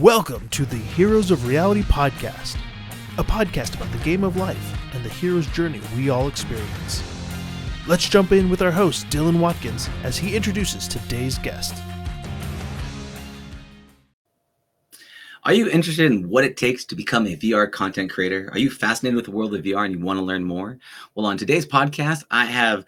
Welcome to the Heroes of Reality podcast, a podcast about the game of life and the hero's journey we all experience. Let's jump in with our host, Dylan Watkins, as he introduces today's guest. Are you interested in what it takes to become a VR content creator? Are you fascinated with the world of VR and you want to learn more? Well, on today's podcast, I have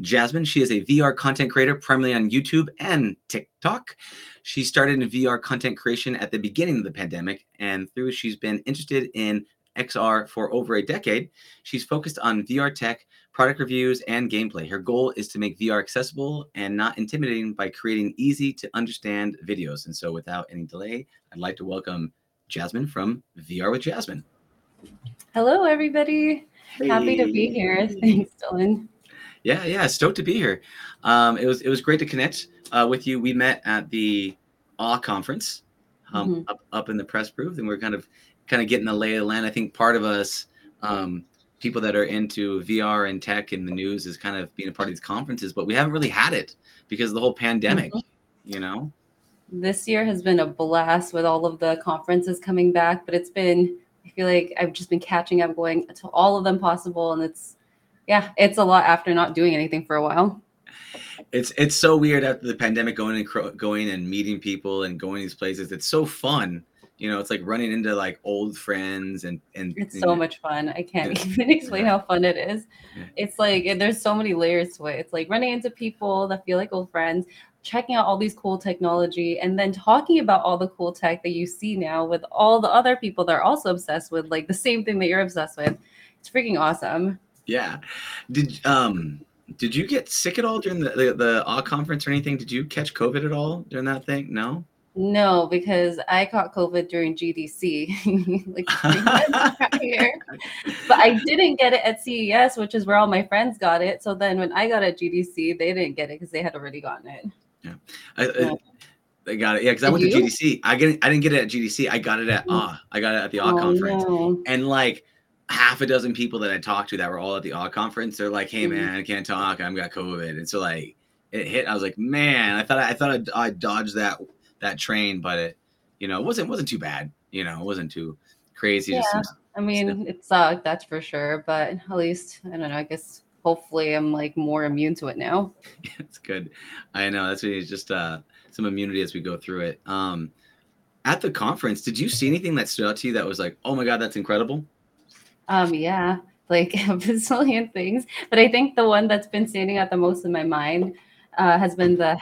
Jasmine. She is a VR content creator primarily on YouTube and TikTok. She started in VR content creation at the beginning of the pandemic, and through she's been interested in XR for over a decade. She's focused on VR tech, product reviews, and gameplay. Her goal is to make VR accessible and not intimidating by creating easy to understand videos. And so, without any delay, I'd like to welcome Jasmine from VR with Jasmine. Hello, everybody. Hey. Happy to be here. Thanks, Dylan. Yeah, yeah, stoked to be here. Um, it was it was great to connect uh, with you. We met at the AWE conference um, mm-hmm. up, up in the press booth, and we are kind of kind of getting the lay of the land. I think part of us, um, people that are into VR and tech and the news, is kind of being a part of these conferences, but we haven't really had it because of the whole pandemic. Mm-hmm. You know, this year has been a blast with all of the conferences coming back, but it's been I feel like I've just been catching up, going to all of them possible, and it's yeah, it's a lot after not doing anything for a while it's it's so weird after the pandemic going and going and meeting people and going these places. It's so fun. You know, it's like running into like old friends and and it's so much fun. I can't even explain how fun it is. It's like there's so many layers to it. It's like running into people that feel like old friends, checking out all these cool technology, and then talking about all the cool tech that you see now with all the other people that are also obsessed with like the same thing that you're obsessed with. It's freaking awesome. Yeah. Did um did you get sick at all during the, the, the conference or anything? Did you catch COVID at all during that thing? No? No, because I caught COVID during GDC, like year. But I didn't get it at CES, which is where all my friends got it. So then when I got at GDC, they didn't get it because they had already gotten it. Yeah. I, I, I got it. Yeah, because I went you? to GDC. I get I didn't get it at GDC. I got it at AWE. I got it at the AWE oh, conference. No. And like half a dozen people that I talked to that were all at the AWE conference. They're like, "Hey, mm-hmm. man, I can't talk. I've got COVID." And so like it hit. I was like, "Man, I thought I, thought I'd, i dodged that that train, but it, you know, it wasn't wasn't too bad. You know, it wasn't too crazy. Yeah, some, I mean, it sucked, that's for sure. But at least I don't know. I guess hopefully I'm like more immune to it now. it's good. I know that's just uh some immunity as we go through it. Um, at the conference, did you see anything that stood out to you that was like, oh my god, that's incredible? Um, yeah, like a bazillion things. But I think the one that's been standing out the most in my mind uh, has been the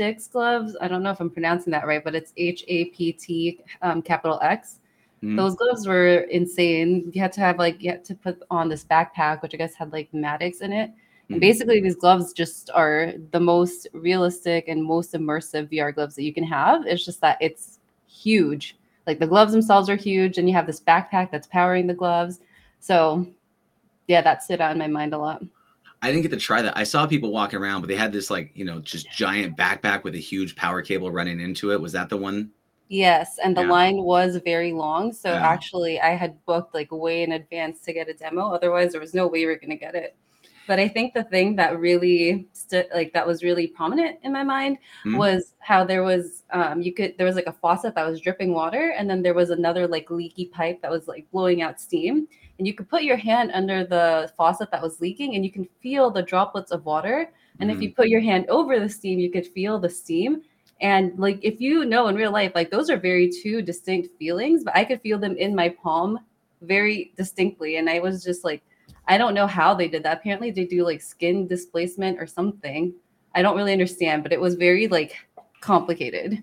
haptics gloves. I don't know if I'm pronouncing that right, but it's H A P T um, capital X. Mm. Those gloves were insane. You had to have like you had to put on this backpack, which I guess had like Maddox in it. And mm. basically, these gloves just are the most realistic and most immersive VR gloves that you can have. It's just that it's huge. Like the gloves themselves are huge, and you have this backpack that's powering the gloves so yeah, that stood out in my mind a lot. I didn't get to try that. I saw people walking around, but they had this like, you know, just giant backpack with a huge power cable running into it. Was that the one? Yes, and the yeah. line was very long. So yeah. actually, I had booked like way in advance to get a demo. Otherwise, there was no way we were going to get it. But I think the thing that really stood, like that was really prominent in my mind, mm-hmm. was how there was, um, you could, there was like a faucet that was dripping water, and then there was another like leaky pipe that was like blowing out steam and you could put your hand under the faucet that was leaking and you can feel the droplets of water and mm if you mm. put your hand over the steam you could feel the steam and like if you know in real life like those are very two distinct feelings but i could feel them in my palm very distinctly and i was just like i don't know how they did that apparently they do like skin displacement or something i don't really understand but it was very like complicated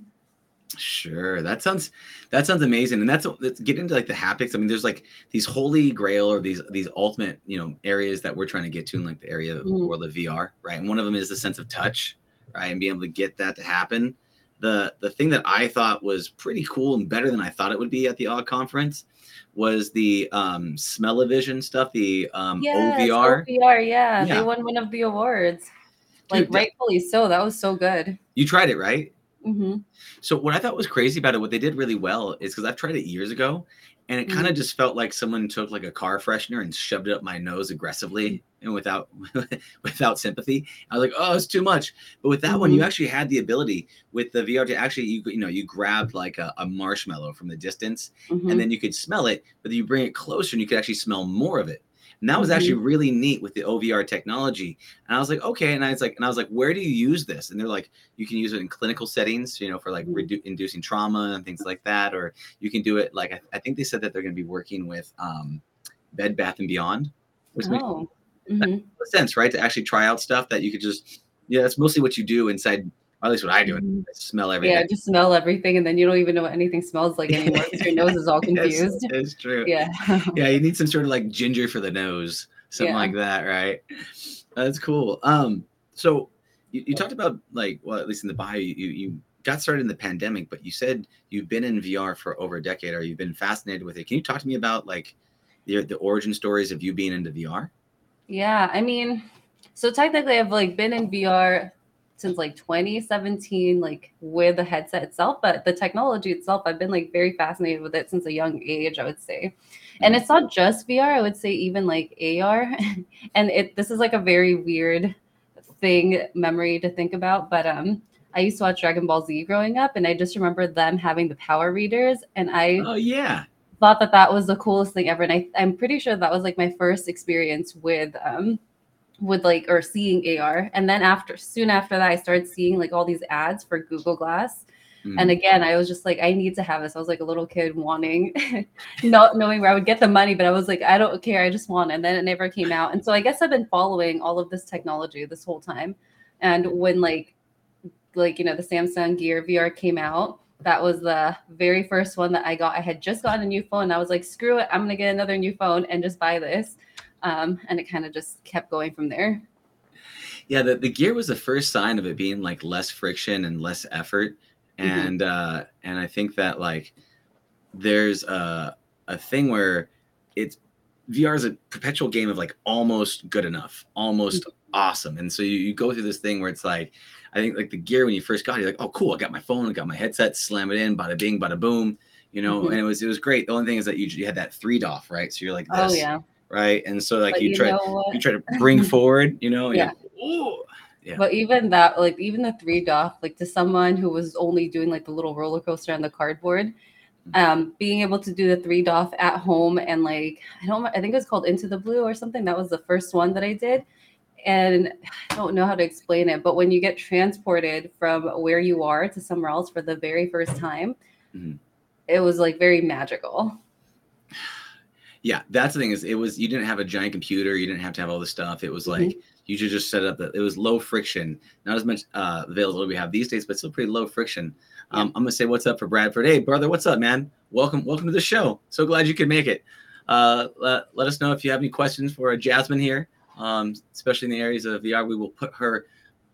Sure, that sounds that sounds amazing, and that's let's get into like the haptics. I mean, there's like these holy grail or these these ultimate you know areas that we're trying to get to in like the area of the mm. world of VR, right? And one of them is the sense of touch, right, and being able to get that to happen. The the thing that I thought was pretty cool and better than I thought it would be at the AWE conference was the um smell-o-vision stuff, the um yes, OVR. OVR, yeah, yeah, they won one of the awards. Like Dude, rightfully so. That was so good. You tried it, right? Mm-hmm. So what I thought was crazy about it, what they did really well, is because I've tried it years ago, and it kind of Mhm. just felt like someone took like a car freshener and shoved it up my nose aggressively and without without sympathy. I was like, oh, it's too much. But with that one, you Mhm. actually had the ability with the VR to actually you you know you grabbed like a, a marshmallow from the distance Mhm. and then you could smell it, but then you bring it closer and you could actually smell more of it. And that was actually really neat with the OVR technology. And I was like, okay. And I was like, and I was like, where do you use this? And they're like, you can use it in clinical settings, you know, for like Mhm. redu- inducing trauma and things like that. Or you can do it like I, I think they said that they're going to be working with um, Bed Bath and Beyond, which makes Oh. Mhm. sense, right? To actually try out stuff that you could just, yeah, that's mostly what you do inside. Or at least what I do. Mhm. I smell everything. Yeah, just smell everything, and then you don't even know what anything smells like anymore because your nose is all confused. it's true. Yeah. yeah, you need some sort of like ginger for the nose, something Yeah. like that, right? That's cool. Um, so you, you talked about like, well, at least in the bio, you you got started in the pandemic, but you said you've been in VR for over a decade, or you've been fascinated with it. Can you talk to me about like the the origin stories of you being into VR? Yeah, I mean, so technically I've like been in VR since like 2017, like with the headset itself, but the technology itself, I've been like very fascinated with it since a young age, I would say. And Mhm. it's not just VR, I would say even like AR. and it this is like a very weird thing memory to think about, but um I used to watch Dragon Ball Z growing up, and I just remember them having the power readers, and I Oh yeah, thought that that was the coolest thing ever and I, i'm pretty sure that was like my first experience with um with like or seeing ar and then after soon after that i started seeing like all these ads for google glass Mhm. and again i was just like i need to have this i was like a little kid wanting not knowing where i would get the money but i was like i don't care i just want it. and then it never came out and so i guess i've been following all of this technology this whole time and when like like you know the samsung gear vr came out that was the very first one that I got. I had just gotten a new phone. And I was like, screw it, I'm gonna get another new phone and just buy this. Um, and it kind of just kept going from there. yeah. The the gear was the first sign of it being like less friction and less effort, Mhm. and uh, and I think that like there's a a thing where it's VR is a perpetual game of like almost good enough, almost awesome. And so you, you go through this thing where it's like, I think like the gear when you first got it, you're like, oh cool, I got my phone, I got my headset, slam it in, bada bing, bada boom, you know, Mhm. and it was it was great. The only thing is that you, you had that three DOF, right? So you're like this, Oh yeah. Right? And so like But you, you try you try to bring forward, you know, Yeah. you're like, "Ooh." Yeah. But even that, like even the three DOF, like to someone who was only doing like the little roller coaster on the cardboard, um, being able to do the three DOF at home and like I don't, I think it was called Into the Blue or something. That was the first one that I did, and I don't know how to explain it. But when you get transported from where you are to somewhere else for the very first time, Mhm. it was like very magical. Yeah, that's the thing is it was you didn't have a giant computer, you didn't have to have all this stuff. It was Mm-hmm. like you should just set up that it was low friction, not as much uh, availability we have these days, but still pretty low friction. Um, I'm gonna say what's up for Bradford. Hey, brother, what's up, man? Welcome, welcome to the show. So glad you could make it. Uh, let, let us know if you have any questions for Jasmine here, um, especially in the areas of VR. We will put her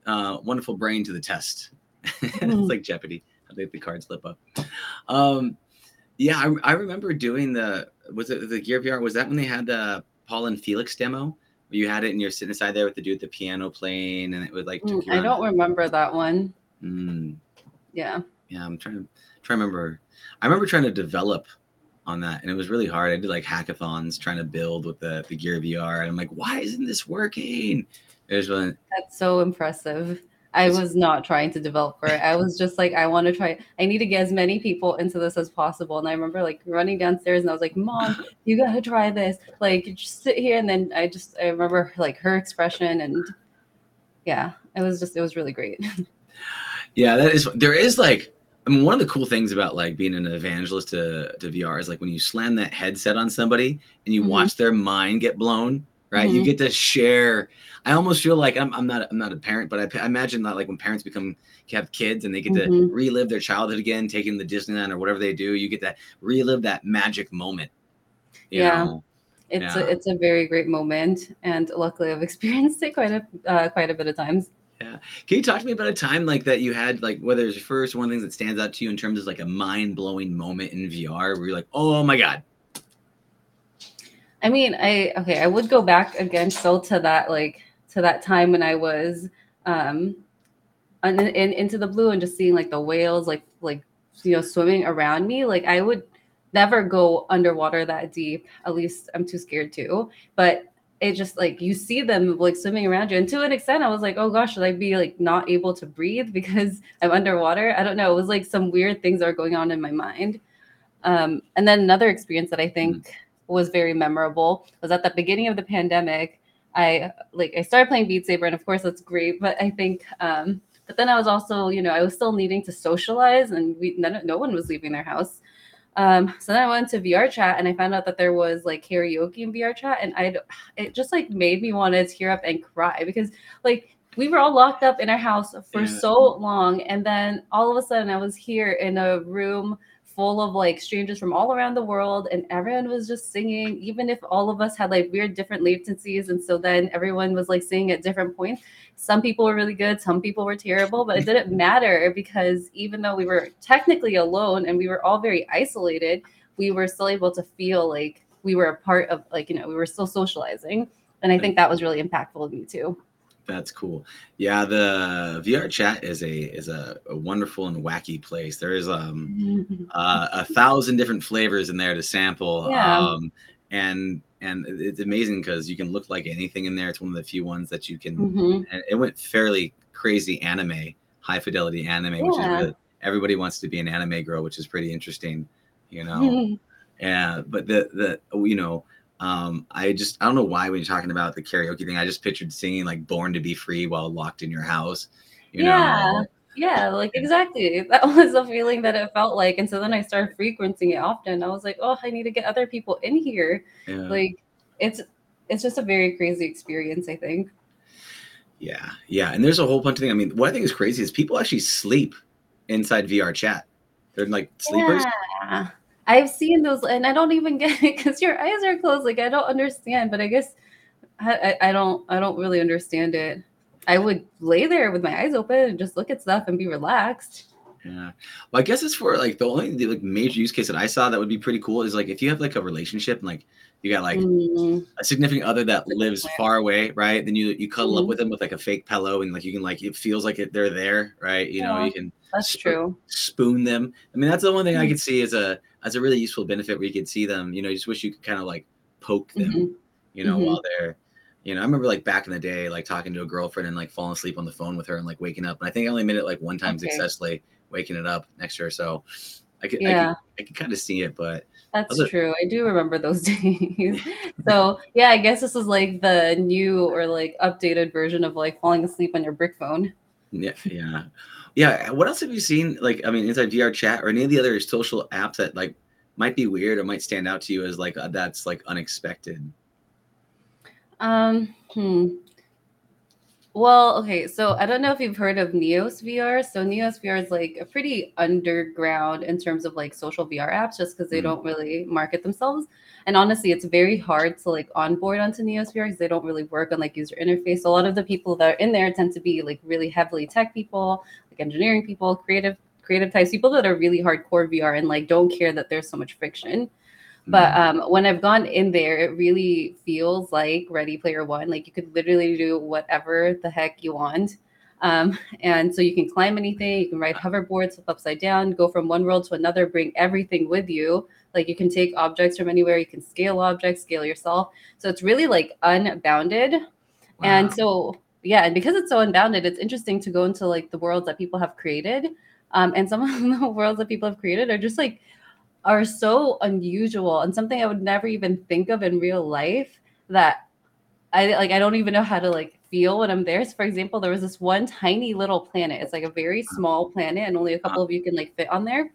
uh, wonderful brain to the test. it's Mhm. like Jeopardy. I think the cards slip up. Um, yeah, I, I remember doing the was it the Gear VR? Was that when they had the Paul and Felix demo? You had it and you're sitting inside there with the dude with the piano playing, and it would like. Mm, I don't remember that one. Mm, Yeah. yeah, I'm trying to try to remember. I remember trying to develop on that, and it was really hard. I did like hackathons trying to build with the the Gear VR, and I'm like, why isn't this working? It was really That's so impressive. I was not trying to develop for it. I was just like, I want to try. I need to get as many people into this as possible. And I remember like running downstairs and I was like, Mom, you got to try this. Like, just sit here. And then I just, I remember like her expression. And yeah, it was just, it was really great. Yeah, that is. There is like, I mean, one of the cool things about like being an evangelist to, to VR is like when you slam that headset on somebody and you Mhm. watch their mind get blown. Right, you Mhm. get to share. I almost feel like I'm, I'm not I'm not a parent, but I imagine that like when parents become have kids and they get to Mhm. relive their childhood again, taking the Disneyland or whatever they do, you get that relive that magic moment. you Yeah. know? It's Yeah. a, it's a very great moment. And luckily I've experienced it quite a, uh, quite a bit of times. Yeah. Can you talk to me about a time like that you had, like whether it's your first one of the things that stands out to you in terms of like a mind blowing moment in VR where you're like, oh my god, I mean, I okay, I would go back again still to that like to that time when I was um and, and into the blue and just seeing like the whales like like you know swimming around me like i would never go underwater that deep. At least i'm too scared to. But it just like you see them like swimming around you. And to an extent i was like oh gosh should i be like not able to breathe because i'm underwater? I don't know. It was like some weird things are going on in my mind. Um, and then another experience that i think mm-hmm. Was very memorable was at the beginning of the pandemic i like i started playing beat saber and of course that's great but i think um, but then I was also, you know, I was still needing to socialize, and we none, no one was leaving their house. Um, so then I went to VR chat and I found out that there was like karaoke in VR chat, and I it just like made me want to tear up and cry because like we were all locked up in our house for yeah. so long, and then all of a sudden I was here in a room full of like strangers from all around the world and everyone was just singing even if all of us had like weird different latencies and so then everyone was like singing at different points. Some people were really good some people were terrible but it didn't matter because even though we were technically alone and we were all very isolated we were still able to feel like we were a part of like you know we were still socializing and i think that was really impactful to me too that's cool. Yeah, the VR chat is a is a, a wonderful and wacky place. There is um uh, a thousand different flavors in there to sample. Yeah. Um, and and it's amazing because you can look like anything in there. It's one of the few ones that you can. Mm-hmm. It went fairly crazy anime, high fidelity anime, yeah. which is really, everybody wants to be an anime girl, which is pretty interesting, you know. Yeah, but the the you know um, I just I don't know why when you're talking about the karaoke thing, I just pictured singing like "Born to Be Free" while locked in your house. You yeah, know? yeah, like exactly. That was the feeling that it felt like, and so then I started frequenting it often. I was like, oh, I need to get other people in here. Yeah. Like it's it's just a very crazy experience. I think. Yeah, yeah, and there's a whole bunch of things. I mean, what I think is crazy is people actually sleep inside VR chat. They're like sleepers. Yeah. I've seen those, and I don't even get it because your eyes are closed. Like I don't understand, but I guess I, I don't I don't really understand it. I would lay there with my eyes open and just look at stuff and be relaxed. Yeah. Well, I guess it's for like the only the, like major use case that I saw that would be pretty cool is like if you have like a relationship and like you got like mm-hmm. a significant other that lives far away, right? Then you you cuddle mm-hmm. up with them with like a fake pillow and like you can like it feels like it, they're there, right? You yeah, know, you can that's sp- true. Spoon them. I mean, that's the one thing mm-hmm. I could see as a as a really useful benefit where you could see them. You know, you just wish you could kind of like poke them, mm-hmm. you know, mm-hmm. while they're, you know, I remember like back in the day, like talking to a girlfriend and like falling asleep on the phone with her and like waking up. And I think I only made it like one time okay. successfully waking it up next year. So I could, yeah. I could, I could kind of see it, but that's true. I do remember those days. so yeah, I guess this is like the new or like updated version of like falling asleep on your brick phone. Yeah, yeah. Yeah. What else have you seen? Like, I mean, inside VR chat or any of the other social apps that like might be weird or might stand out to you as like uh, that's like unexpected? Um, hmm. Well, okay, so I don't know if you've heard of Neos VR. So Neos VR is like a pretty underground in terms of like social VR apps, just because they mm-hmm. don't really market themselves. And honestly, it's very hard to like onboard onto Neos VR because they don't really work on like user interface. A lot of the people that are in there tend to be like really heavily tech people, like engineering people, creative creative types, people that are really hardcore VR and like don't care that there's so much friction. But mm-hmm. um, when I've gone in there, it really feels like Ready Player One. Like you could literally do whatever the heck you want. Um, and so you can climb anything, you can ride hoverboards, flip upside down, go from one world to another, bring everything with you. Like you can take objects from anywhere, you can scale objects, scale yourself. So it's really like unbounded. Wow. And so, yeah, and because it's so unbounded, it's interesting to go into like the worlds that people have created. Um, and some of the worlds that people have created are just like are so unusual and something I would never even think of in real life that I like I don't even know how to like feel when I'm there. So for example, there was this one tiny little planet. It's like a very small planet and only a couple of you can like fit on there.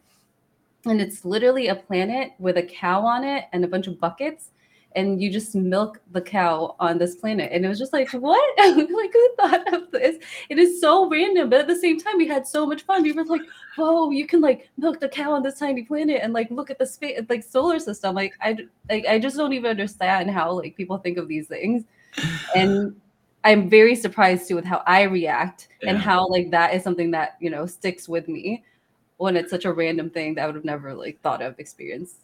And it's literally a planet with a cow on it and a bunch of buckets and you just milk the cow on this planet. And it was just like, what? like, who thought of this? It is so random, but at the same time, we had so much fun. We were like, whoa, you can like milk the cow on this tiny planet and like look at the space, like solar system. Like, I, like, I just don't even understand how like people think of these things. And I'm very surprised too with how I react yeah. and how like that is something that, you know, sticks with me when it's such a random thing that I would have never like thought of experience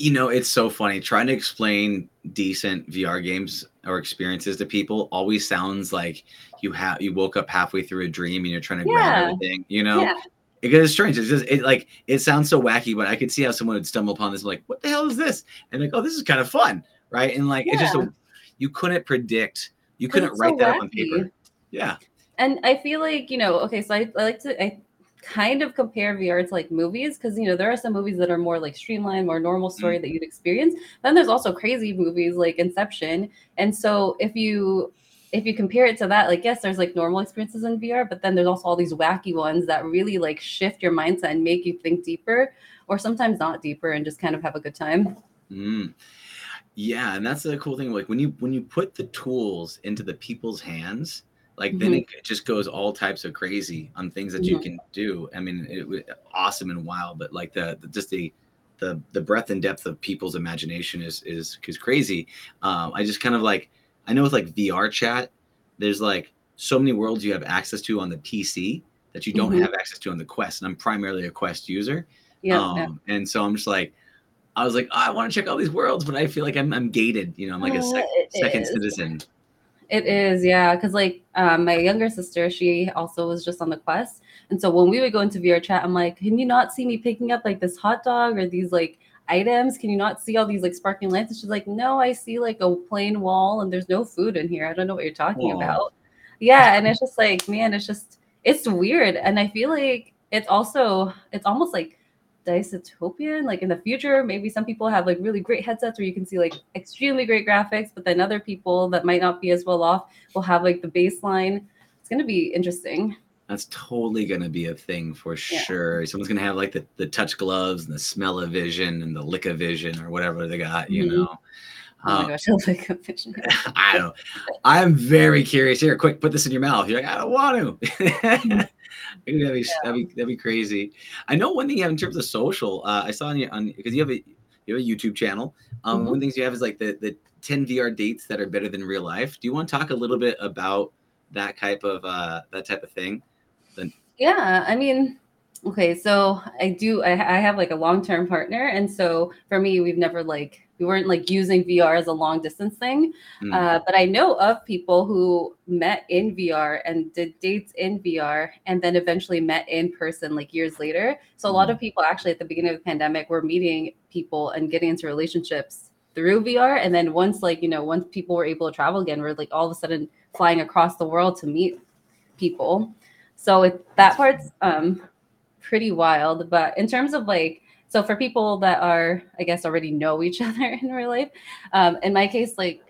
you know, it's so funny trying to explain decent VR games or experiences to people always sounds like you have you woke up halfway through a dream and you're trying to Yeah. grab everything, you know. Yeah. It gets strange. It's just it like it sounds so wacky, but I could see how someone would stumble upon this and like, what the hell is this? And like, oh, this is kind of fun, right? And like it's just a, you couldn't predict, you couldn't write so that up on paper. Yeah. And I feel like, you know, okay, so I, I like to I kind of compare VR to like movies because you know there are some movies that are more like streamlined, more normal story that you'd experience. Then there's also crazy movies like Inception. And so if you if you compare it to that, like yes, there's like normal experiences in VR, but then there's also all these wacky ones that really like shift your mindset and make you think deeper, or sometimes not deeper and just kind of have a good time. Mm. Yeah, and that's the cool thing. Like when you when you put the tools into the people's hands, like then Mhm. it just goes all types of crazy on things that you Mhm. can do. I mean, it was awesome and wild, but like the, the just the the the breadth and depth of people's imagination is is is crazy. Um, I just kind of like I know with like VR chat, there's like so many worlds you have access to on the PC that you don't Mhm. have access to on the Quest. And I'm primarily a Quest user. Yeah. um, yeah. and so I'm just like, I was like, oh, I want to check all these worlds, but I feel like I'm, I'm gated. You know, I'm like a Uh, sec- second is. citizen. It is, yeah. Because like um, my younger sister, she also was just on the quest, and so when we would go into VR chat, I'm like, "Can you not see me picking up like this hot dog or these like items? Can you not see all these like sparkling lights?" And she's like, "No, I see like a plain wall, and there's no food in here. I don't know what you're talking about." Yeah, and it's just like, man, it's just it's weird, and I feel like it's also it's almost like dystopian like in the future maybe some people have like really great headsets where you can see like extremely great graphics but then other people that might not be as well off will have like the baseline it's going to be interesting That's totally going to be a thing for Yeah. sure. Someone's going to have like the, the touch gloves and the smell of vision and the lick of vision or whatever they got, you Mhm. know. Oh my gosh I like a vision. I don't. I'm very curious. Here, quick, put this in your mouth. You're like, I don't want to. that'd, be, that'd be that'd be crazy. I know one thing you have in terms of social. Uh, I saw on your on because you have a you have a YouTube channel. Um, Mhm. one of the things you have is like the the 10 VR dates that are better than real life. Do you want to talk a little bit about that type of uh that type of thing? Yeah, I mean, okay, so I do I, I have like a long-term partner, and so for me, we've never like we weren't like using VR as a long distance thing. Mm. Uh, but I know of people who met in VR and did dates in VR and then eventually met in person like years later. So a lot of people actually at the beginning of the pandemic were meeting people and getting into relationships through VR. And then once like, you know, once people were able to travel again, we're like all of a sudden flying across the world to meet people. So it, that part's um pretty wild. But in terms of like so for people that are, I guess, already know each other in real life, um, in my case, like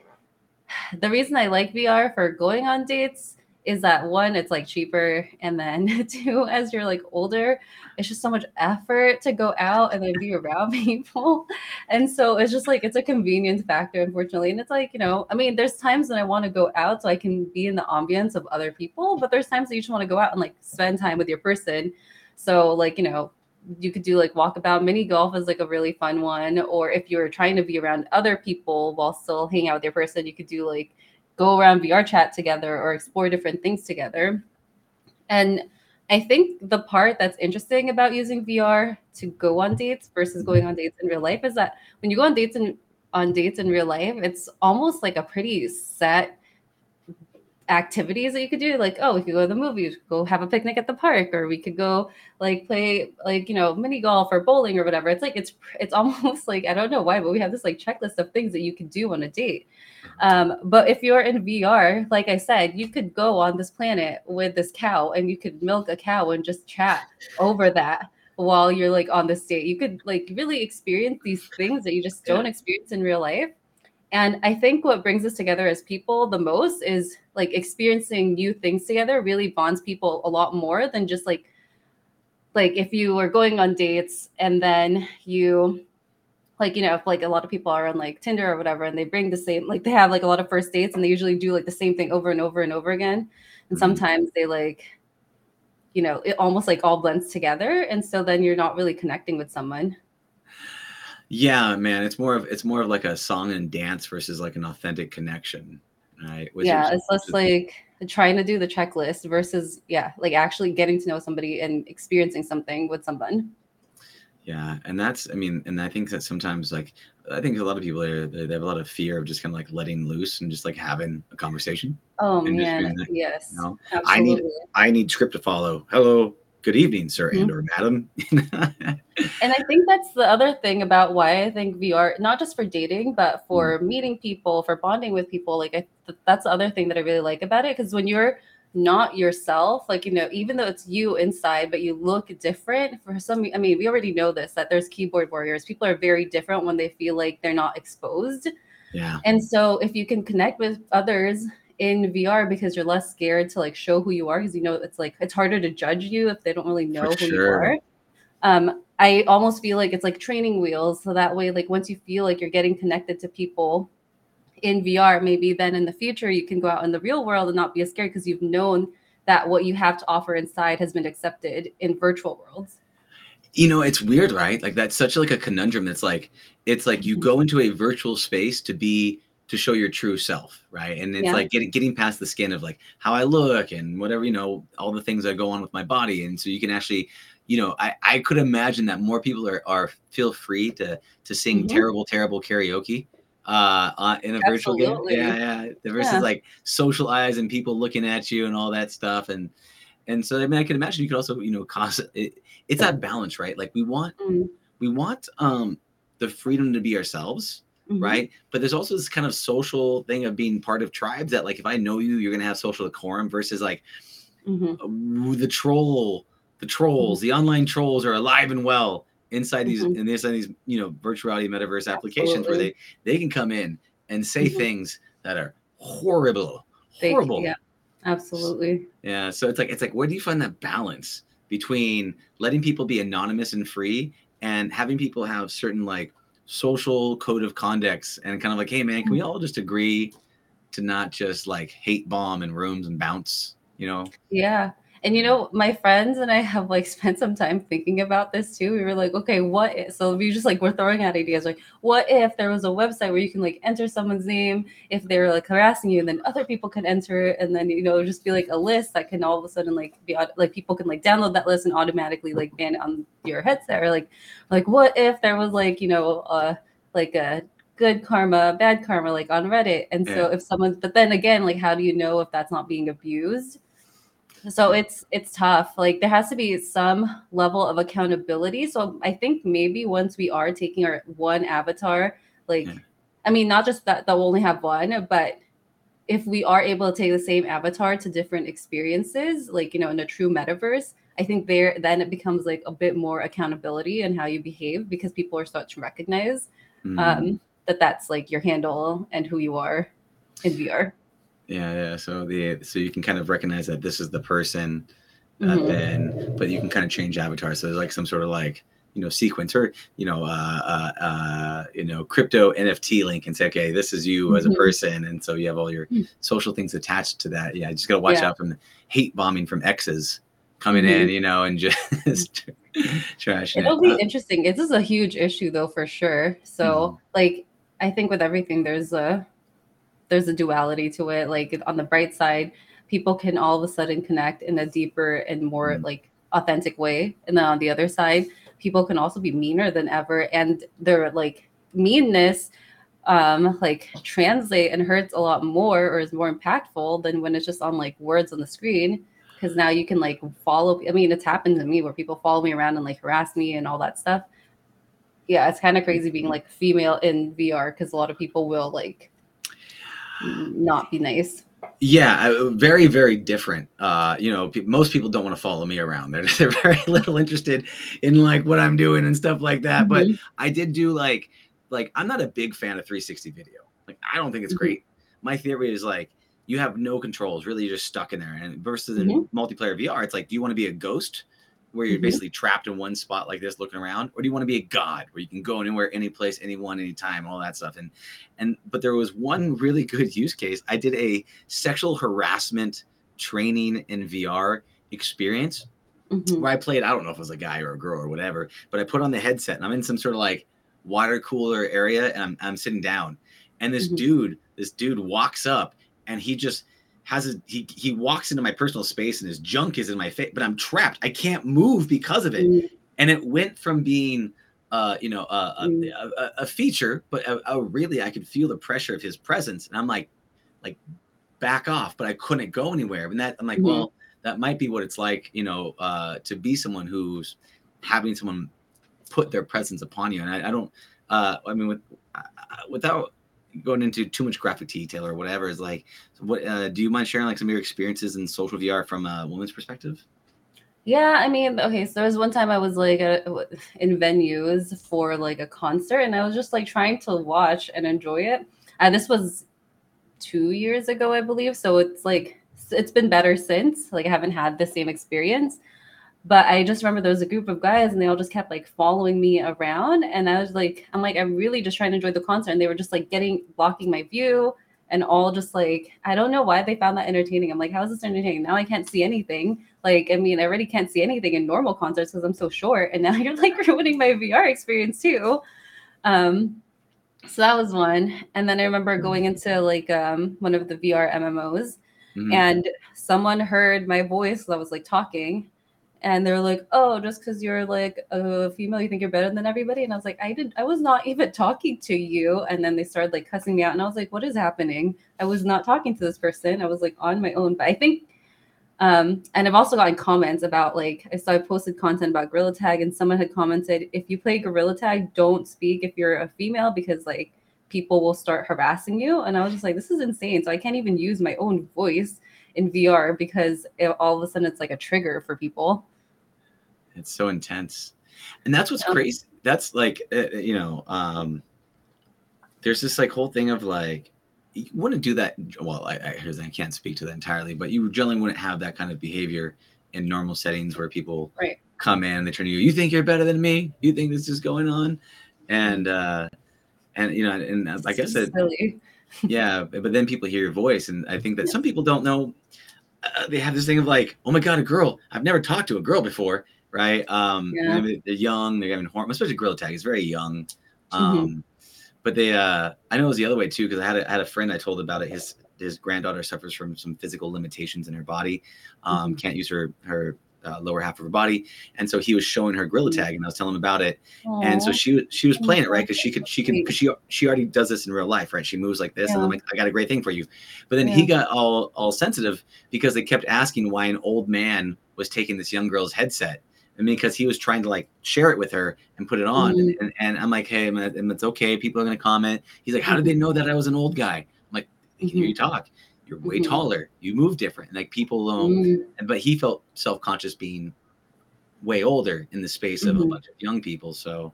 the reason I like VR for going on dates is that one, it's like cheaper, and then two, as you're like older, it's just so much effort to go out and then be around people, and so it's just like it's a convenience factor, unfortunately. And it's like you know, I mean, there's times when I want to go out so I can be in the ambience of other people, but there's times that you just want to go out and like spend time with your person. So like you know, you could do like walkabout. Mini golf is like a really fun one. Or if you're trying to be around other people while still hanging out with your person you could do like go around vr chat together or explore different things together. And i think the part that's interesting about using vr to go on dates versus going on dates in real life is that when you go on dates in on dates in real life it's almost like a pretty set activities that you could do like oh we could go to the movies go have a picnic at the park or we could go like play like you know mini golf or bowling or whatever. It's like it's it's almost like i don't know why but we have this like checklist of things that you could do on a date. Um, but if you're in vr like i said you could go on this planet with this cow and you could milk a cow and just chat over that while you're like on this date. You could like really experience these things that you just don't experience in real life and I think what brings us together as people the most is like experiencing new things together really bonds people a lot more than just like like if you were going on dates and then you like you know if like a lot of people are on like Tinder or whatever and they bring the same like they have like a lot of first dates and they usually do like the same thing over and over and over again and Mhm. sometimes they like you know it almost like all blends together and so then you're not really connecting with someone Yeah, man, it's more of it's more of like a song and dance versus like an authentic connection, right? Which yeah is- it's less like trying to do the checklist versus yeah like actually getting to know somebody and experiencing something with someone Yeah, and that's I mean, and I think that sometimes like I think a lot of people are they have a lot of fear of just kind of like letting loose and just like having a conversation. Oh man, yes. You know? I need I need script to follow. Hello, good evening, sir mm-hmm. and or madam. and I think that's the other thing about why I think VR, not just for dating, but for mm-hmm. meeting people, for bonding with people. Like I, that's the other thing that I really like about it because when you're not yourself like you know even though it's you inside but you look different for some i mean we already know this that there's keyboard warriors people are very different when they feel like they're not exposed yeah and so if you can connect with others in vr because you're less scared to like show who you are because you know it's like it's harder to judge you if they don't really know for who sure. you are um i almost feel like it's like training wheels so that way like once you feel like you're getting connected to people in VR, maybe then in the future you can go out in the real world and not be as scared because you've known that what you have to offer inside has been accepted in virtual worlds. You know, it's weird, right? Like that's such like a conundrum. That's like it's like you mm-hmm. go into a virtual space to be to show your true self, right? And it's yeah. like getting getting past the skin of like how I look and whatever, you know, all the things that go on with my body. And so you can actually, you know, I, I could imagine that more people are are feel free to to sing mm-hmm. terrible, terrible karaoke uh, uh in a virtual game. Yeah, yeah. Versus yeah. like social eyes and people looking at you and all that stuff. And and so I mean I can imagine you could also, you know, cause it, it's that balance, right? Like we want mm-hmm. we want um the freedom to be ourselves. Mm-hmm. Right. But there's also this kind of social thing of being part of tribes that like if I know you, you're gonna have social decorum versus like mm-hmm. the troll, the trolls, mm-hmm. the online trolls are alive and well inside these mm-hmm. inside these you know virtual reality metaverse applications Absolutely. where they they can come in and say mm-hmm. things that are horrible horrible yeah absolutely yeah so it's like it's like where do you find that balance between letting people be anonymous and free and having people have certain like social code of conducts and kind of like hey man can we mm-hmm. all just agree to not just like hate bomb in rooms and bounce you know yeah and you know, my friends and I have like spent some time thinking about this too. We were like, okay, what if? So we just like we're throwing out ideas like, what if there was a website where you can like enter someone's name if they're like harassing you, and then other people can enter it, and then you know just be like a list that can all of a sudden like be like people can like download that list and automatically like ban it on your headset, or like like what if there was like you know uh like a good karma, bad karma like on Reddit, and so if someone, but then again, like how do you know if that's not being abused? So it's it's tough like there has to be some level of accountability so i think maybe once we are taking our one avatar like yeah. i mean not just that they'll only have one but if we are able to take the same avatar to different experiences like you know in a true metaverse i think there then it becomes like a bit more accountability and how you behave because people are starting to recognize mm-hmm. um, that that's like your handle and who you are in vr yeah, yeah. So the so you can kind of recognize that this is the person, mm-hmm. then but you can kind of change avatar. So there's like some sort of like you know sequence or you know uh, uh, uh you know crypto NFT link and say okay this is you mm-hmm. as a mm-hmm. person, and so you have all your mm-hmm. social things attached to that. Yeah, just gotta watch yeah. out from the hate bombing from exes coming in, mm-hmm. you know, and just trash. It'll it. be interesting. this is a huge issue though for sure. So mm-hmm. like I think with everything there's a there's a duality to it. Like on the bright side, people can all of a sudden connect in a deeper and more mm like authentic way. And then on the other side, people can also be meaner than ever. And their like meanness um like translate and hurts a lot more or is more impactful than when it's just on like words on the screen because now you can like follow i mean it's happened to me where people follow me around and like harass me and all that stuff yeah it's kind of crazy being like female in vr because a lot of people will like not be nice. Yeah, very, very different. Uh, you know, most people don't want to follow me around. They're, they're very little interested in like what I'm doing and stuff like that. Mm-hmm. But I did do like, like I'm not a big fan of 360 video. Like I don't think it's mm-hmm. great. My theory is like you have no controls. Really, you're just stuck in there. And versus mm-hmm. in multiplayer VR, it's like, do you want to be a ghost where you're mm-hmm. basically trapped in one spot like this looking around or do you want to be a god where you can go anywhere any place anyone anytime all that stuff and and but there was one really good use case i did a sexual harassment training in vr experience mm-hmm. where i played i don't know if it was a guy or a girl or whatever but i put on the headset and i'm in some sort of like water cooler area and i'm, I'm sitting down and this mm-hmm. dude this dude walks up and he just has a he he walks into my personal space and his junk is in my face, but I'm trapped. I can't move because of it. Mm. and it went from being uh, you know, uh, a, mm. a, a, feature, but a, a really, I could feel the pressure of his presence, and I'm like, like, back off, but I couldn't go anywhere. And that I'm like, mm-hmm. well, that might be what it's like, you know, uh, to be someone who's having someone put their presence upon you. And I, I don't, uh, I mean, with, uh, without going into too much graphic detail or whatever, is like, what uh, do you mind sharing like some of your experiences in social VR from a woman's perspective? Yeah, I mean, okay, so there was one time I was like in venues for like a concert, and I was just like trying to watch and enjoy it. And this was two years ago, I believe. So it's like it's been better since. Like I haven't had the same experience. But I just remember there was a group of guys and they all just kept like following me around. And I was like, I'm like, I'm really just trying to enjoy the concert. And they were just like getting blocking my view and all just like, I don't know why they found that entertaining. I'm like, how is this entertaining? Now I can't see anything. Like, I mean, I already can't see anything in normal concerts because I'm so short. And now you're like ruining my VR experience too. Um, so that was one. And then I remember going into like um, one of the VR MMOs mm-hmm. and someone heard my voice. I was like talking and they're like, "Oh, just because you're like a female, you think you're better than everybody?" And I was like, "I did. I was not even talking to you." And then they started like cussing me out, and I was like, "What is happening?" I was not talking to this person. I was like on my own. But I think, um, and I've also gotten comments about like I saw I posted content about Gorilla Tag, and someone had commented, "If you play Gorilla Tag, don't speak if you're a female because like people will start harassing you." And I was just like, "This is insane." So I can't even use my own voice in VR because it, all of a sudden it's like a trigger for people. It's so intense, and that's what's crazy. That's like uh, uh, you know, um, there's this like whole thing of like you wouldn't do that. Well, I, I, I can't speak to that entirely, but you generally wouldn't have that kind of behavior in normal settings where people right. come in, they turn to you. You think you're better than me? You think this is going on? And uh, and you know, and like I said, silly. yeah, but then people hear your voice, and I think that some people don't know. Uh, they have this thing of like, oh my god, a girl! I've never talked to a girl before, right? Um, yeah. they're young, they're having hormones, especially Gorilla Tag is very young. Mm-hmm. Um, mm-hmm. but they, uh, I know it was the other way too, because I had a, I had a friend I told about it. His his granddaughter suffers from some physical limitations in her body, um, mm-hmm. can't use her her uh, lower half of her body, and so he was showing her Gorilla mm-hmm. Tag, and I was telling him about it, Aww. and so she she was playing it right because she could she can because she she already does this in real life, right? She moves like this, yeah. and I'm like, I got a great thing for you, but then yeah. he got all all sensitive because they kept asking why an old man was taking this young girl's headset I mean, because he was trying to like share it with her and put it on. Mm-hmm. And, and, I'm like, hey, and it's okay. People are going to comment. He's like, how did they know that I was an old guy? I'm like, I can hear you mm-hmm. talk. You're way mm-hmm. taller. You move different. And like people, um, mm-hmm. but he felt self conscious being way older in the space of a mm-hmm. bunch of young people. So,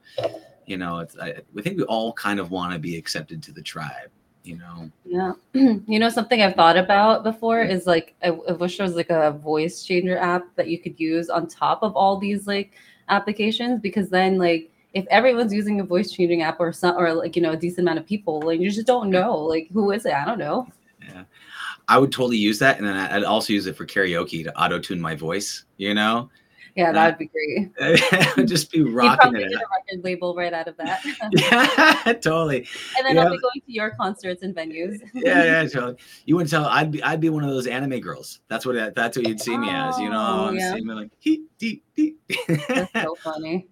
you know, it's, I, I think we all kind of want to be accepted to the tribe you know? Yeah. You know something i've thought about before is like I, I, wish there was like a voice changer app that you could use on top of all these like applications because then like if everyone's using a voice changing app or some or like you know a decent amount of people like you just don't know like who is it? I don't know. Yeah. I would totally use that and then i'd also use it for karaoke to auto tune my voice you know yeah, that would be great. I would just be rocking it. Get a record label right out of that. yeah, totally. And then yeah. I'll be going to your concerts and venues. yeah, yeah, totally. You wouldn't tell. I'd be, I'd be one of those anime girls. That's what, that's what you'd see me oh, as. You know, oh, I'm yeah. seeing me like he, he, he. That's so funny.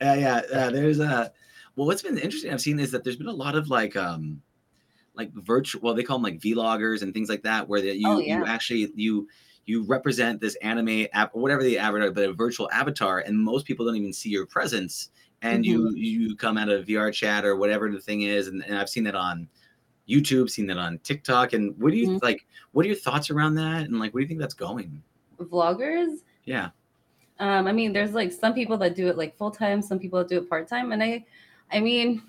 yeah, yeah. Uh, there's a. Well, what's been interesting I've seen is that there's been a lot of like um like virtual well they call them like vloggers and things like that where that you oh, yeah. you actually you you represent this anime app or whatever the avatar, but a virtual avatar, and most people don't even see your presence. And mm-hmm. you you come out of VR chat or whatever the thing is, and, and I've seen that on YouTube, seen that on TikTok. And what do you mm-hmm. like? What are your thoughts around that? And like, what do you think that's going? Vloggers. Yeah. Um, I mean, there's like some people that do it like full time, some people that do it part time, and I, I mean,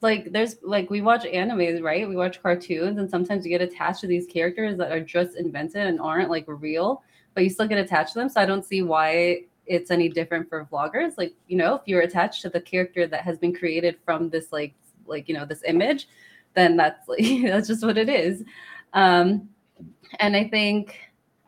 like there's like we watch animes, right? We watch cartoons, and sometimes you get attached to these characters that are just invented and aren't like real, but you still get attached to them. So I don't see why it's any different for vloggers. Like, you know, if you're attached to the character that has been created from this like like you know this image, then that's like that's just what it is. Um, and I think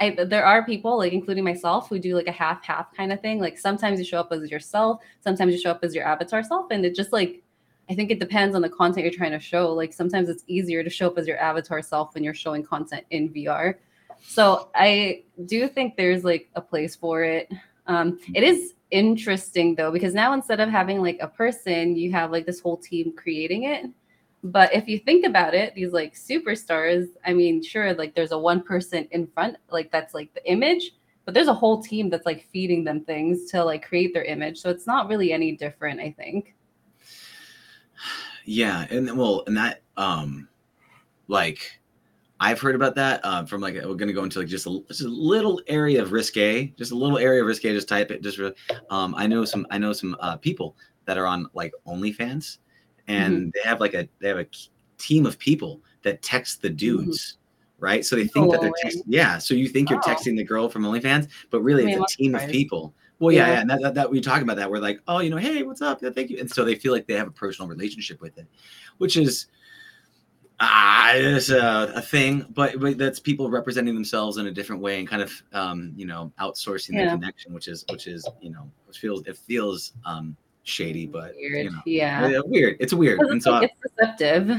I, there are people like including myself who do like a half half kind of thing like sometimes you show up as yourself sometimes you show up as your avatar self and it just like I think it depends on the content you're trying to show. Like sometimes it's easier to show up as your avatar self when you're showing content in VR. So I do think there's like a place for it. Um, it is interesting though because now instead of having like a person, you have like this whole team creating it. But if you think about it, these like superstars, I mean, sure, like there's a one person in front, like that's like the image, but there's a whole team that's like feeding them things to like create their image. So it's not really any different, I think. Yeah, and well, and that um like I've heard about that uh, from like we're gonna go into like just a, just a little area of risque, just a little area of risque. Just type it. Just um, I know some I know some uh, people that are on like OnlyFans, and mm-hmm. they have like a they have a team of people that text the mm-hmm. dudes. Mm-hmm. Right, so they think oh, that they're texting. Yeah, so you think you're oh. texting the girl from OnlyFans, but really I mean, it's a team of people. Well, yeah, yeah, yeah. and that, that, that, we talk about that. We're like, oh, you know, hey, what's up? Yeah, thank you. And so they feel like they have a personal relationship with it, which is ah, it's a, a thing, but, but that's people representing themselves in a different way and kind of um, you know outsourcing yeah. the connection, which is which is you know which feels it feels um shady, but weird. You know, yeah, weird. It's weird, and so it's deceptive.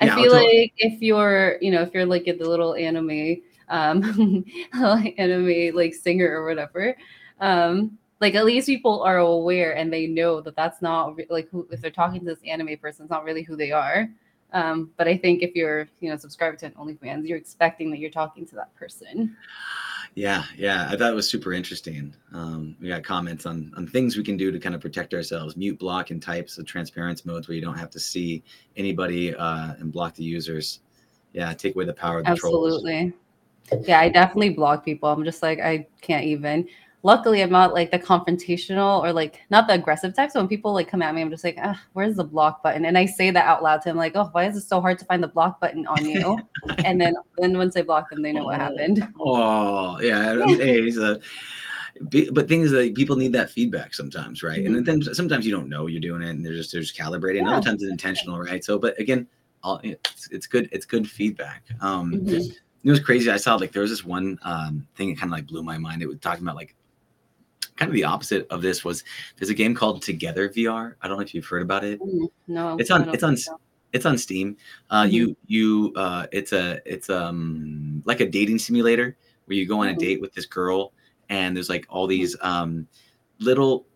I yeah, feel like if you're you know if you're like the little anime um anime like singer or whatever um like at least people are aware and they know that that's not like who if they're talking to this anime person it's not really who they are um, but I think if you're, you know, subscribed to an OnlyFans, you're expecting that you're talking to that person. Yeah, yeah, I thought it was super interesting. Um, we got comments on on things we can do to kind of protect ourselves, mute, block, and types of transparency modes where you don't have to see anybody uh, and block the users. Yeah, take away the power of the Absolutely. Trolls. Yeah, I definitely block people. I'm just like I can't even luckily I'm not like the confrontational or like not the aggressive type. So when people like come at me, I'm just like, ah, where's the block button? And I say that out loud to him, like, oh, why is it so hard to find the block button on you? and then then once I block them, they know oh, what happened. Oh yeah, hey, a, but things that people need that feedback sometimes, right? Mm-hmm. And then sometimes you don't know you're doing it, and they're just they're just calibrating. Yeah. Other times it's intentional, right? So, but again, all it's, it's good. It's good feedback. Um, mm-hmm. It was crazy. I saw like there was this one um, thing that kind of like blew my mind. It was talking about like kind of the opposite of this was there's a game called Together VR. I don't know if you've heard about it. No, it's on it's on so. it's on Steam. Uh, mm-hmm. You you uh, it's a it's um like a dating simulator where you go on mm-hmm. a date with this girl and there's like all these um little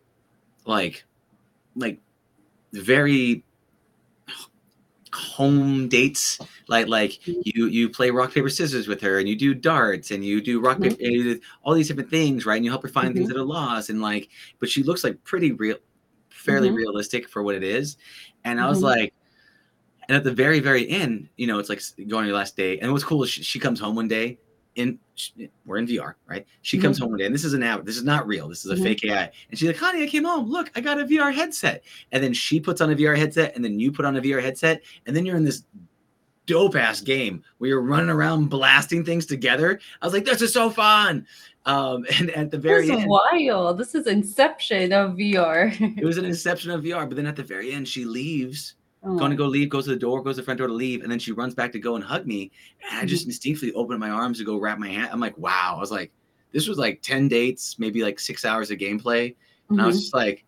like like very home dates like like mm-hmm. you you play rock paper scissors with her and you do darts and you do rock mm-hmm. paper all these different things right and you help her find mm-hmm. things that are lost and like but she looks like pretty real fairly mm-hmm. realistic for what it is and i was mm-hmm. like and at the very very end you know it's like going your last day and what's cool is she, she comes home one day in we're in VR, right? She mm-hmm. comes home one day, and this is an app. This is not real. This is a mm-hmm. fake AI. And she's like, "Honey, I came home. Look, I got a VR headset." And then she puts on a VR headset, and then you put on a VR headset, and then you're in this dope ass game where you're running around blasting things together. I was like, "This is so fun!" Um, and at the very this is end, wild. This is Inception of VR. it was an Inception of VR, but then at the very end, she leaves oh. going to go leave, goes to the door, goes to the front door to leave, and then she runs back to go and hug me. And I just mm-hmm. instinctively opened my arms to go wrap my hand. I'm like, wow. I was like, this was like 10 dates, maybe like six hours of gameplay. And mm-hmm. I was mm-hmm. just like,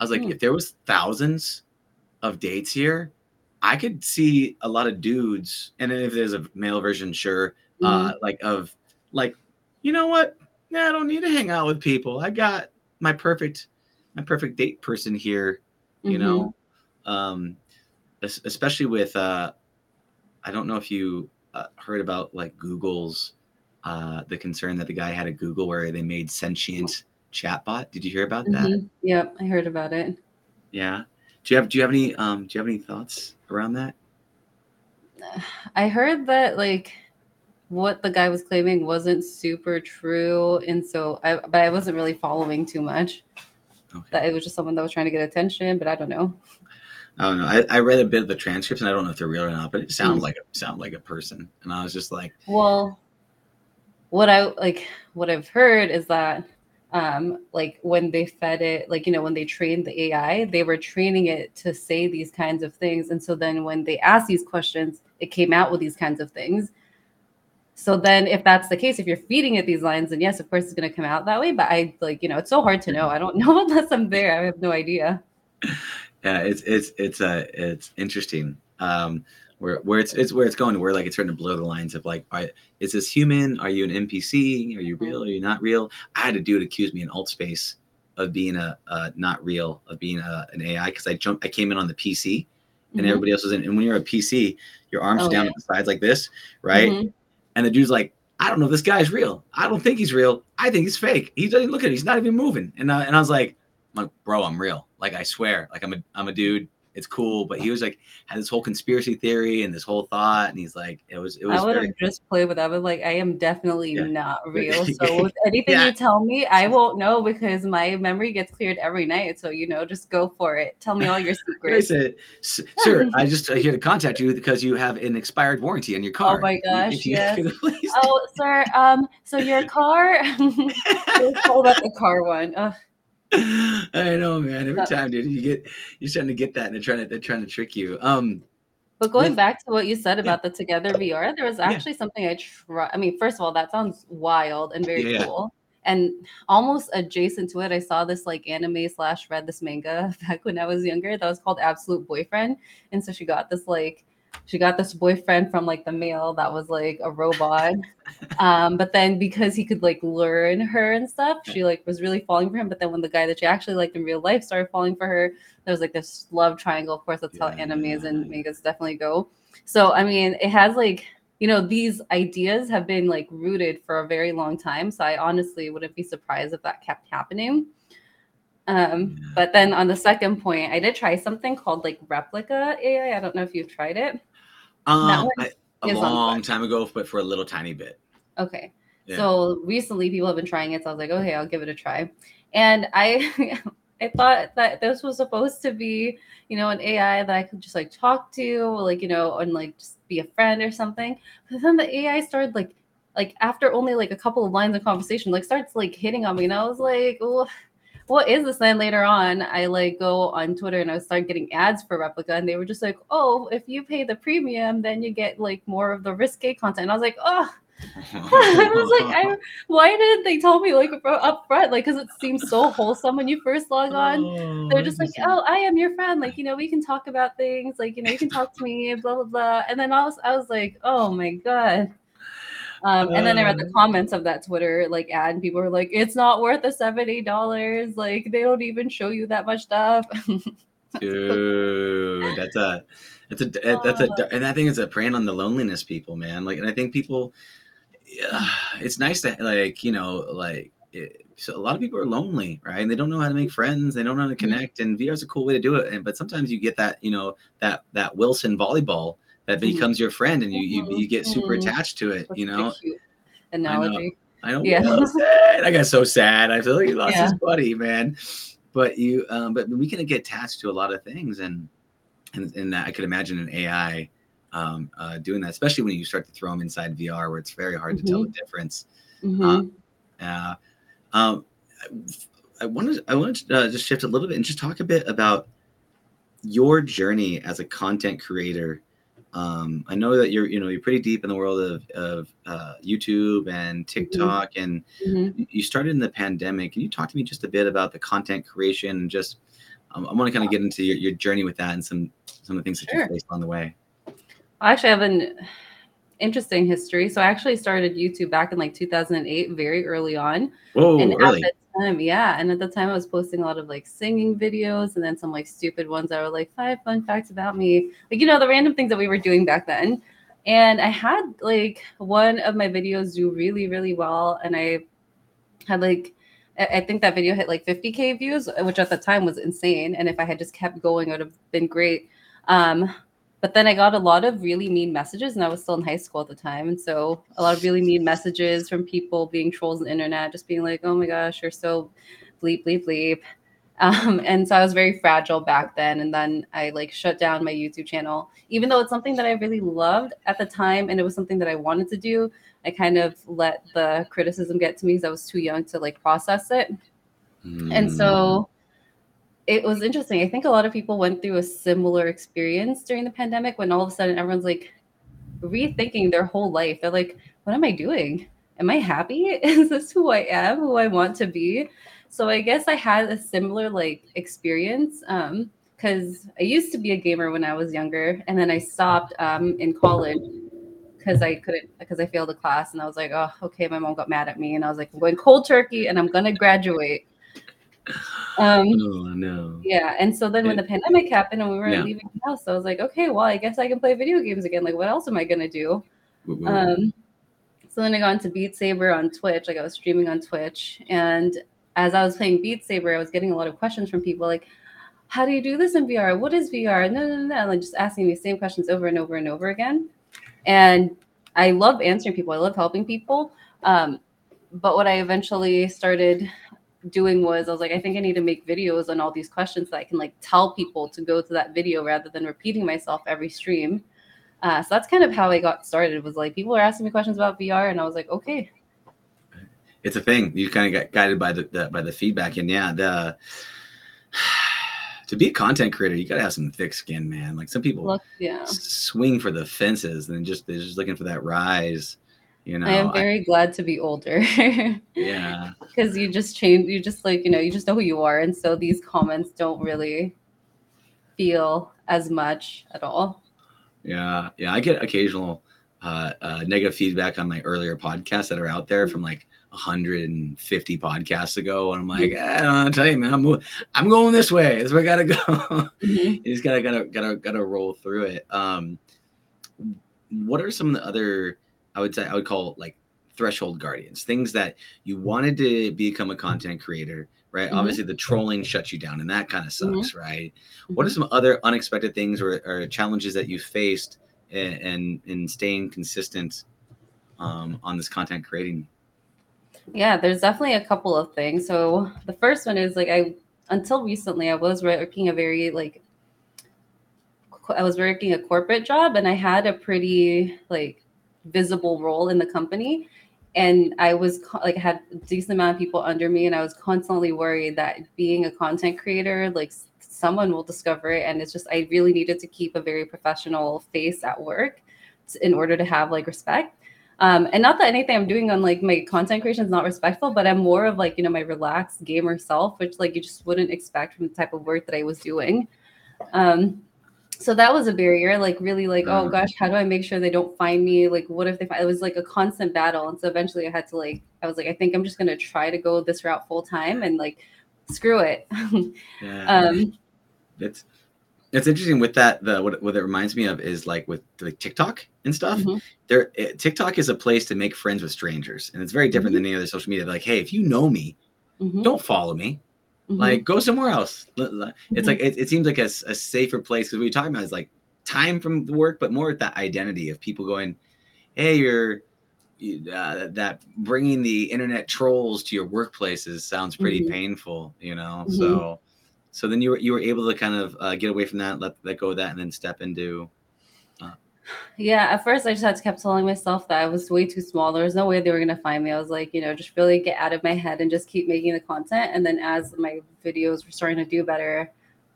I was like, mm. if there was thousands of dates here, I could see a lot of dudes, and if there's a male version, sure, uh, mm-hmm. like of like, you know what? Yeah, I don't need to hang out with people. I got my perfect, my perfect date person here. You mm-hmm. know, um, especially with uh, I don't know if you uh, heard about like Google's uh, the concern that the guy had at Google where they made sentient chatbot. Did you hear about that? Mm-hmm. Yep, I heard about it. Yeah. Do you have Do you have any um Do you have any thoughts around that? I heard that like what the guy was claiming wasn't super true, and so I but I wasn't really following too much. Okay. That it was just someone that was trying to get attention, but I don't know. I don't know. I, I read a bit of the transcripts, and I don't know if they're real or not, but it sounds mm. like a sound like a person, and I was just like, well, what I like, what I've heard is that, um, like when they fed it, like you know, when they trained the AI, they were training it to say these kinds of things, and so then when they asked these questions, it came out with these kinds of things. So then, if that's the case, if you're feeding it these lines, then yes, of course, it's going to come out that way. But I like, you know, it's so hard to know. I don't know unless I'm there. I have no idea yeah it's it's it's uh it's interesting um where where it's it's where it's going where like it's starting to blur the lines of like are, is this human? Are you an npc are you real? Are you not real? I had a dude accuse me in Altspace of being a uh, not real of being a, an ai because i jumped i came in on the pc and mm-hmm. everybody else was in and when you're a pc your arms oh, down yeah. at the sides like this right? Mm-hmm. and the dude's like i don't know this guy's real. I don't think he's real. I think he's fake. He doesn't look at it. He's not even moving. And, uh, and i was like, I'm like bro i'm real like i swear like i'm a i'm a dude it's cool. But he was like had this whole conspiracy theory and this whole thought, and he's like, it was it was. I would have just played with that, but like I am definitely yeah. not real. So with anything yeah. you tell me, I won't know because my memory gets cleared every night. So you know, just go for it. Tell me all your secrets. I said, sir, I just uh, here to contact you because you have an expired warranty on your car. Oh my gosh, yes. oh, sir, um, so your car. hold up the car one. Ugh. I know, man. Every time, dude, you get you're trying to get that, and they're trying to they're trying to trick you. Um, but going back to what you said about yeah. the Together VR, there was actually yeah. something I try. I mean, first of all, that sounds wild and very yeah. cool. And almost adjacent to it, I saw this like anime slash read this manga back when I was younger that was called Absolute Boyfriend. And so she got this like she got this boyfriend from like the mail that was like a robot. Um but then because he could like learn her and stuff she like was really falling for him. But then when the guy that she actually liked in real life started falling for her there was like this love triangle. Of course that's yeah, how animes and mangas definitely go. So i mean it has like you know these ideas have been like rooted for a very long time. So i honestly wouldn't be surprised if that kept happening. Um, but then on the second point, I did try something called like Replika AI. I don't know if you've tried it. Um, I, a long time ago, but for a little tiny bit. Okay. Yeah. So recently people have been trying it. So I was like, okay, I'll give it a try. And I I thought that this was supposed to be, you know, an AI that I could just like talk to, like, you know, and like just be a friend or something. But then the AI started like like after only like a couple of lines of conversation, like starts like hitting on me. And I was like, well, what is this? Then later on, I like go on Twitter and I start getting ads for Replika and they were just like, "Oh, if you pay the premium, then you get like more of the risque content." And I was like, "Oh." I was like, I, why didn't they tell me like up front? Like, because it seems so wholesome when you first log on. Oh, They're just like, oh, I am your friend. Like, you know, we can talk about things. Like, you know, you can talk to me. Blah blah blah. And then I was, I was like, oh my god. Um, and then I read the um, comments of that Twitter like ad, and people were like, "It's not worth the seventy dollars. Like they don't even show you that much stuff." Dude, that's a, that's a, that's a, and I think it's a preying on the loneliness, people, man. Like, and I think people, yeah, it's nice to like, you know, like. It, so a lot of people are lonely, right? And they don't know how to make friends. They don't know how to mm-hmm. connect. And VR is a cool way to do it. And but sometimes you get that, you know, that that Wilson volleyball that mm-hmm. becomes your friend and you you, you get super mm-hmm. attached to it you know analogy I know. Yeah. I, I got so sad. I feel like he lost yeah. his buddy, man. But you, um, but we can get attached to a lot of things, and and, and I could imagine an AI um, uh, doing that, especially when you start to throw them inside VR, where it's very hard mm-hmm. to tell the mm-hmm. difference. Mm-hmm. Um, uh, um, I wanted I wanted to uh, just shift a little bit and just talk a bit about your journey as a content creator um, I know that you're, you know, you're pretty deep in the world of, of uh, YouTube and mm-hmm. TikTok, mm-hmm. and mm-hmm. you started in the pandemic. Can you talk to me just a bit about the content creation and just? Um, I want to kind of get into your, your journey with that and some some of the things that sure. you faced on the way. I actually have an interesting history. So I actually started YouTube back in like 2008, very early on. Whoa, and really? time, yeah. And at the time, I was posting a lot of like singing videos and then some like stupid ones that were like five fun facts about me, like you know the random things that we were doing back then. And I had like one of my videos do really really well, and I had like I think that video hit like 50k views, which at the time was insane. And if I had just kept going, it would have been great. Um, but then I got a lot of really mean messages, and I was still in high school at the time. And so a lot of really mean messages from people being trolls on the internet, just being like, oh my gosh, you're so bleep, bleep, bleep. Um, and so I was very fragile back then. And then I like shut down my YouTube channel, even though it's something that I really loved at the time and it was something that I wanted to do. I kind of let the criticism get to me because I was too young to like process it. Mm. And so it was interesting. I think a lot of people went through a similar experience during the pandemic when all of a sudden everyone's like rethinking their whole life. They're like, what am I doing? Am I happy? Is this who I am, who I want to be? So I guess I had a similar like experience. Um, because I used to be a gamer when I was younger, and then I stopped um, in college because I couldn't because I failed a class, and I was like, oh, okay. My mom got mad at me, and I was like, I'm going cold turkey, and I'm gonna graduate. Um, oh no. Yeah, and so then when the pandemic happened and we were yeah. leaving the house, I was like, okay, well, I guess I can play video games again. Like, what else am I gonna do? Um, so then I got into Beat Saber on Twitch. Like I was streaming on Twitch, and as I was playing Beat Saber, I was getting a lot of questions from people like, "How do you do this in VR? What is VR?" No, no, no, like just asking me the same questions over and over and over again. And I love answering people. I love helping people. Um, but what I eventually started doing was I was like, I think I need to make videos on all these questions so I can like tell people to go to that video rather than repeating myself every stream. Uh, so that's kind of how I got started. Was like people were asking me questions about VR, and I was like, okay. It's a thing. You kind of got guided by the, the by the feedback, and yeah, the to be a content creator, you gotta have some thick skin, man. Like some people Look, yeah. swing for the fences and just they're just looking for that rise. You know, I am very I, glad to be older. yeah. Because you just change you just like, you know, you just know who you are. And so these comments don't really feel as much at all. Yeah. Yeah. I get occasional uh, uh, negative feedback on my earlier podcasts that are out there from like 150 podcasts ago, and I'm like, mm-hmm. eh, I'll tell you, man, I'm I'm going this way. This is where I gotta go. Mm-hmm. you just gotta gotta gotta gotta roll through it. Um, what are some of the other I would say I would call like threshold guardians, things that you wanted to become a content creator, right? Mm-hmm. Obviously, the trolling shuts you down, and that kind of sucks, mm-hmm. right? What are mm-hmm. some other unexpected things or, or challenges that you faced in, in, in staying consistent um, on this content creating yeah, there's definitely a couple of things. So the first one is like I until recently I was working a very like I was working a corporate job and I had a pretty like visible role in the company. And I was like had a decent amount of people under me and I was constantly worried that being a content creator like someone will discover it. And it's just I really needed to keep a very professional face at work in order to have like respect. Um, and not that anything I'm doing on like my content creation is not respectful, but I'm more of like, you know, my relaxed gamer self, which like you just wouldn't expect from the type of work that I was doing. Um, so that was a barrier, like really like, oh mm. gosh, how do I make sure they don't find me? Like, what if they find it was like a constant battle. And so eventually I had to like, I was like, I think I'm just gonna try to go this route full time and like screw it. yeah. um it's it's interesting with that. The what, what it reminds me of is like with like TikTok and stuff. Mm-hmm. There, it, TikTok is a place to make friends with strangers, and it's very different mm-hmm. than any other social media. Like, hey, if you know me, mm-hmm. don't follow me. Mm-hmm. Like, go somewhere else. It's mm-hmm. like it, it, seems like a, a safer place because what you're talking about is like time from the work, but more with that identity of people going, hey, you're. Uh, that bringing the internet trolls to your workplaces sounds pretty mm-hmm. painful, you know. So so then you were you were able to kind of uh, get away from that, let let go of that, and then step into. Yeah, at first I just had to kept telling myself that I was way too small. There was no way they were gonna find me. I was like, you know, just really get out of my head and just keep making the content. And then as my videos were starting to do better,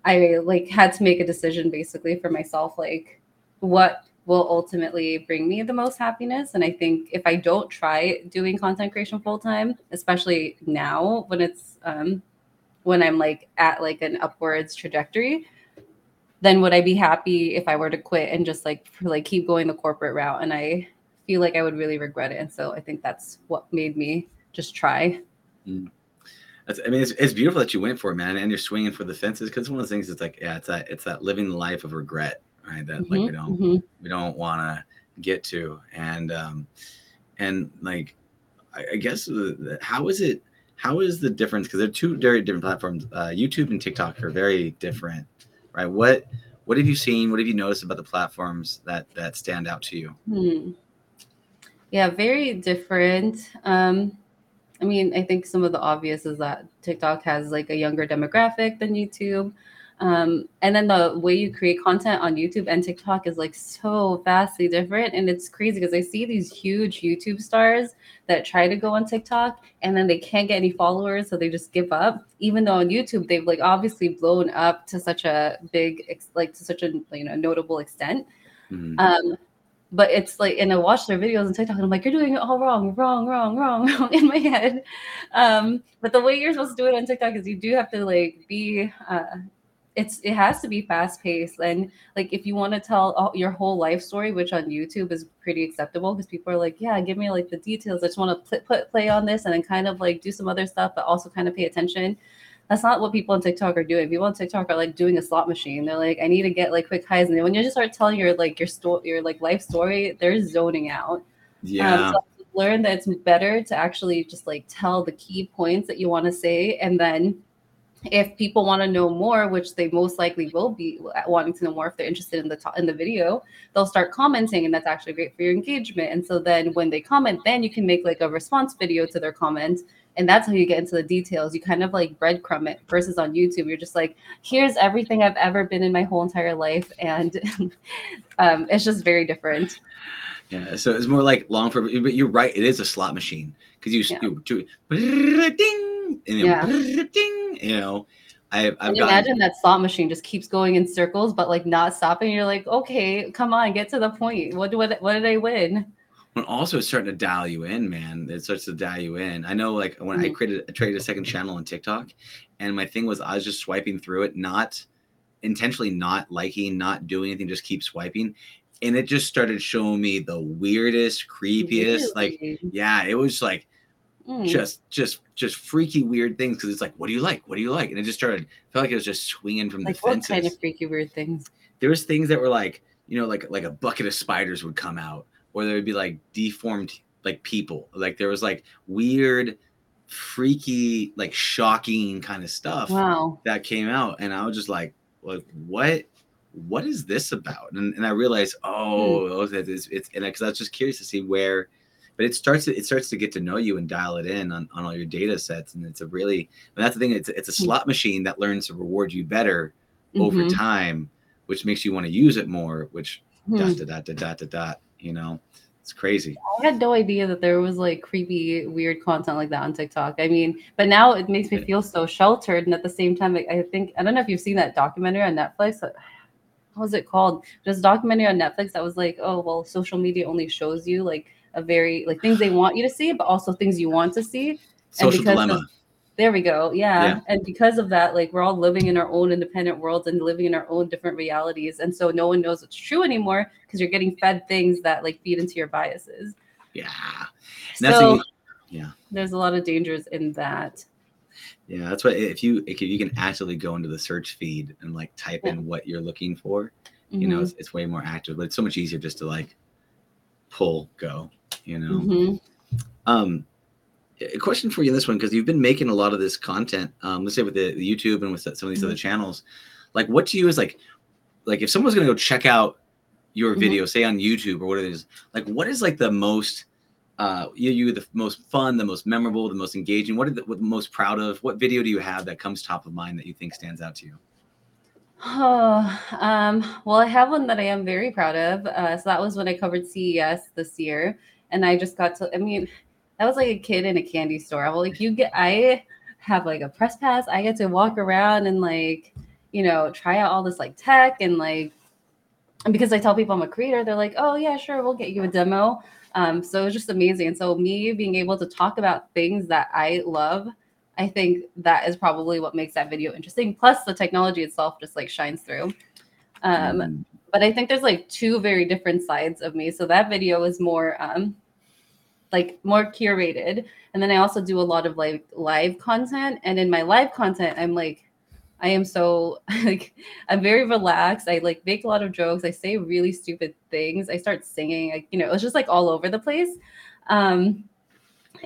I like had to make a decision basically for myself, like what will ultimately bring me the most happiness. And I think if I don't try doing content creation full time, especially now when it's um, when I'm like at like an upwards trajectory, then would I be happy if I were to quit and just like like keep going the corporate route? And I feel like I would really regret it. And so I think that's what made me just try. Mm. That's, I mean, it's, it's beautiful that you went for it, man, and you're swinging for the fences because one of the things is like, yeah, it's that it's that living the life of regret, right? That mm-hmm, like we don't mm-hmm. we don't want to get to, and um, and like, I, I guess the, how is it? how is the difference? Because they're two very different platforms. Uh, YouTube and TikTok are very different, right? What what have you seen? What have you noticed about the platforms that that stand out to you? Hmm. Yeah, very different. Um, I mean, I think some of the obvious is that TikTok has like a younger demographic than YouTube. Um, and then the way you create content on YouTube and TikTok is like so vastly different. And it's crazy because I see these huge YouTube stars that try to go on TikTok and then they can't get any followers. So they just give up, even though on YouTube, they've like obviously blown up to such a big, like to such a, you know, notable extent. Mm-hmm. Um, but it's like, and I watch their videos on TikTok and I'm like, you're doing it all wrong, wrong, wrong, wrong, wrong in my head. Um, but the way you're supposed to do it on TikTok is you do have to like be, uh, it's it has to be fast paced. And like if you want to tell your whole life story which on youtube is pretty acceptable because people are like yeah give me like the details. I just want to put, put play on this and then kind of like do some other stuff but also kind of pay attention. That's not what people on tiktok are doing. People on tiktok are like doing a slot machine. They're like i need to get like quick highs. And then when you just start telling your like your story your like life story they're zoning out. Yeah. um, so learn that it's better to actually just like tell the key points that you want to say and then if people want to know more which they most likely will be wanting to know more if they're interested in the to- in the video they'll start commenting and that's actually great for your engagement. And so then when they comment then you can make like a response video to their comment and that's how you get into the details. You kind of like breadcrumb it versus on youtube. You're just like here's everything i've ever been in my whole entire life and um, it's just very different. Yeah so it's more like long for but you're right it is a slot machine because you, yeah. you do ding and yeah. ding, you know, I, I've gotten, imagine that slot machine just keeps going in circles, but like not stopping. You're like, okay, come on, get to the point. What what what did I win? When also it's starting to dial you in, man. It starts to dial you in. I know, like when mm-hmm. I created, I created a second channel on TikTok, and my thing was I was just swiping through it, not intentionally not liking, not doing anything, just keep swiping. And it just started showing me the weirdest, creepiest, really? like, yeah, it was like mm. just just just freaky weird things because it's like what do you like what do you like and it just started felt like it was just swinging from like the fences what kind of freaky weird things there was things that were like you know like like a bucket of spiders would come out or there would be like deformed like people like there was like weird freaky like shocking kind of stuff wow. that came out and i was just like like what what is this about and, and i realized oh, mm. it's, it's and because i was just curious to see where but it starts to, it starts to get to know you and dial it in on, on all your data sets. And it's a really and that's the thing it's, it's a mm. slot machine that learns to reward you better mm-hmm. over time which makes you want to use it more which mm-hmm. dot, dot, dot, dot, dot, dot, you know? It's crazy. I had no idea that there was like creepy weird content like that on tiktok. I mean but now it makes me feel so sheltered. And at the same time i think i don't know if you've seen that documentary on netflix what was it called? Just documentary on netflix that was like oh well social media only shows you like a very like things they want you to see, but also things you want to see. Social dilemma. Of, there we go. Yeah. yeah. And because of that, like we're all living in our own independent worlds and living in our own different realities. And so no one knows what's true anymore because you're getting fed things that like feed into your biases. Yeah. so, yeah. There's a lot of dangers in that. Yeah, that's why if you if you can actively go into the search feed and like type yeah. in what you're looking for, you mm-hmm. know, it's, it's, way more active. But it's so much easier just to like pull go you know mm-hmm. um a question for you in this one because you've been making a lot of this content um let's say with the, the youtube and with some of these mm-hmm. other channels like what to you is like like if someone's gonna go check out your mm-hmm. video say on youtube or what it is like what is like the most uh you you the most fun the most memorable the most engaging what are the, what the most proud of what video do you have that comes top of mind that you think stands out to you Oh, um, well, I have one that I am very proud of. Uh, so that was when I covered CES this year, and I just got to. I mean, that was like a kid in a candy store. Well, like you get, I have like a press pass. I get to walk around and like, you know, try out all this like tech and like, and because I tell people I'm a creator, they're like, oh yeah, sure, we'll get you a demo. Um, so it was just amazing. And so me being able to talk about things that I love I think that is probably what makes that video interesting. Plus, the technology itself just like shines through. Um, mm. But I think there's like two very different sides of me. So that video is more um, like more curated, and then I also do a lot of like live content. And in my live content, I'm like, I am so like I'm very relaxed. I like make a lot of jokes. I say really stupid things. I start singing. Like you know, it's just like all over the place. Um,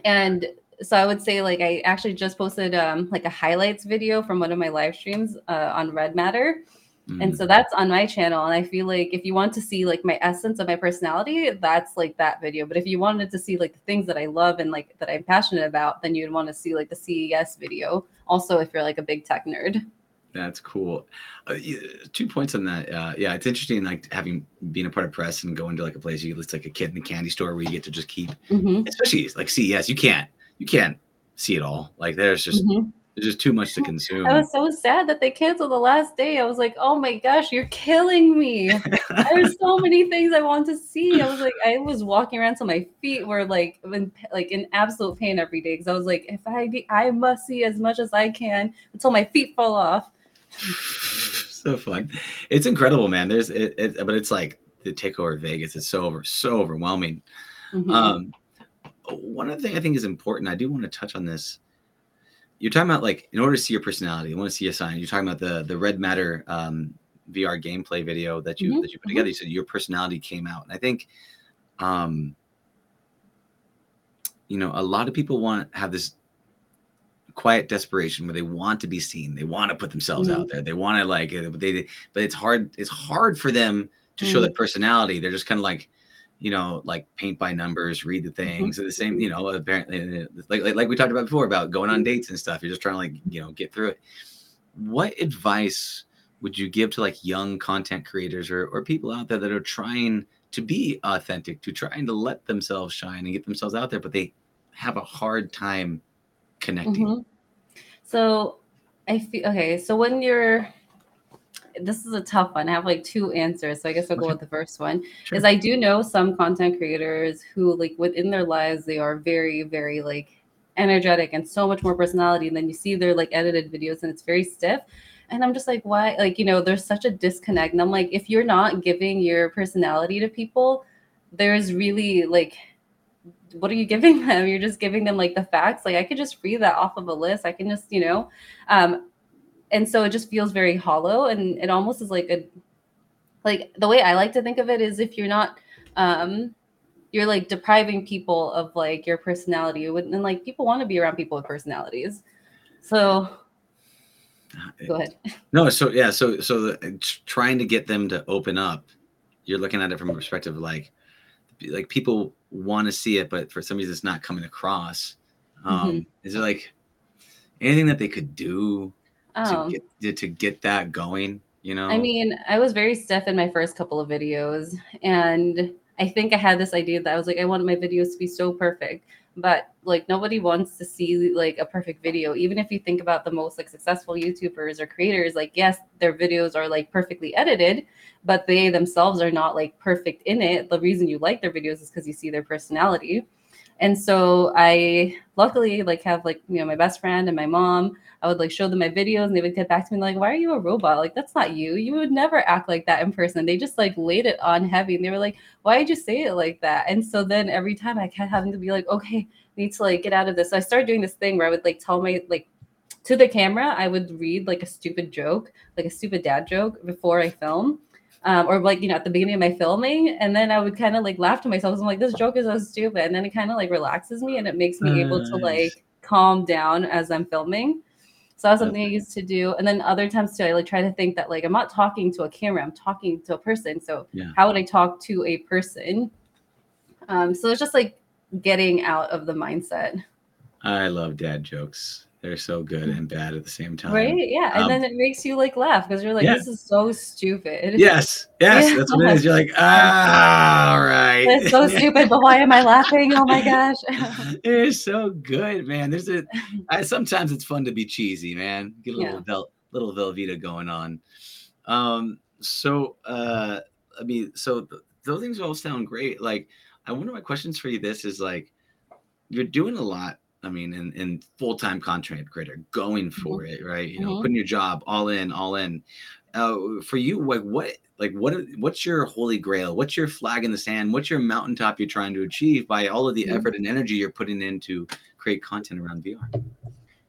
and so I would say like I actually just posted um like a highlights video from one of my live streams uh, on Red Matter. Mm-hmm. And so that's on my channel. And I feel like if you want to see like my essence of my personality, that's like that video. But if you wanted to see like the things that I love and like that I'm passionate about, then you'd want to see like the CES video. Also, if you're like a big tech nerd. That's cool. Uh, two points on that. Uh, yeah, it's interesting, like having being a part of press and going to like a place you it's like a kid in a candy store where you get to just keep, mm-hmm. especially like CES. You can't you can't see it all. Like there's just mm-hmm. There's just too much to consume. I was so sad that they canceled the last day. I was like, oh my gosh, you're killing me. there's so many things I want to see. I was like, I was walking around till my feet were like in like in absolute pain every day because I was like, if I I must see as much as I can until my feet fall off. so fun. It's incredible, man. There's it, it, but it's like the takeover of Vegas. It's so over, so overwhelming. Mm-hmm. Um, one other thing I think is important. I do want to touch on this. You're talking about like in order to see your personality, you want to see a sign. You're talking about the the Red Matter um, VR gameplay video that you mm-hmm. that you put together. Mm-hmm. You said your personality came out, and I think, um, you know, a lot of people want to have this quiet desperation where they want to be seen they want to put themselves mm-hmm. out there they want to like but they but it's hard it's hard for them to mm-hmm. show their personality they're just kind of like you know like paint by numbers read the mm-hmm. things mm-hmm. the same you know apparently like, like like we talked about before about going on mm-hmm. dates and stuff you're just trying to like you know get through it what advice would you give to like young content creators or, or people out there that are trying to be authentic to trying to let themselves shine and get themselves out there but they have a hard time connecting. Mm-hmm. So I feel okay. So when you're this is a tough one. I have like two answers. So I guess I'll okay. go with the first one. Sure. Is I do know some content creators who like within their lives they are very, very like energetic and so much more personality. And then you see their like edited videos and it's very stiff. And I'm just like, why? Like, you know, there's such a disconnect. And I'm like, if you're not giving your personality to people, there's really like what are you giving them? You're just giving them like the facts. Like I could just read that off of a list. I can just, you know, um, and so it just feels very hollow and it almost is like a like the way I like to think of it is if you're not um you're like depriving people of like your personality and like people want to be around people with personalities. So go ahead. No, so yeah, so so the, trying to get them to open up, you're looking at it from a perspective of like like people want to see it, but for some reason it's not coming across. Um, mm-hmm. Is there like anything that they could do oh. to, get, to get that going? You know, I mean, I was very stiff in my first couple of videos, and I think I had this idea that I was like, I wanted my videos to be so perfect but like nobody wants to see like a perfect video even if you think about the most like successful youtubers or creators like yes their videos are like perfectly edited but they themselves are not like perfect in it the reason you like their videos is because you see their personality and so i luckily like have like you know my best friend and my mom I would like show them my videos and they would get back to me like, why are you a robot? Like, that's not you. You would never act like that in person. They just like laid it on heavy and they were like, why did you say it like that? And so then every time I kept having to be like, okay, need to like get out of this. So I started doing this thing where I would like tell my like to the camera, I would read like a stupid joke, like a stupid dad joke before I film. Um, or like you know at the beginning of my filming and then i would kind of like laugh to myself i'm like this joke is so stupid and then it kind of like relaxes me and it makes me nice. able to like calm down as i'm filming so that was something I used to do. And then other times too, I like try to think that like I'm not talking to a camera, I'm talking to a person. So yeah. how would I talk to a person? Um, so it's just like getting out of the mindset. I love dad jokes. They're so good and bad at the same time. Right? Yeah. And um, then it makes you like laugh because you're like, yeah. this is so stupid. Yes. Yes. That's what it is. You're like, ah, all right. It's so stupid, but why am I laughing? Oh my gosh. it's so good, man. There's a I, sometimes it's fun to be cheesy, man. Get a little yeah. Vel, little Velveeta going on. Um, so uh I mean, so th- those things all sound great. Like, I wonder my questions for you this is like you're doing a lot I mean, in, in full time content creator, going for mm-hmm. it, right? You know, mm-hmm. putting your job all in, all in. Uh, for you, like what, like what, what's your holy grail? What's your flag in the sand? What's your mountaintop you're trying to achieve by all of the mm-hmm. effort and energy you're putting in to create content around VR?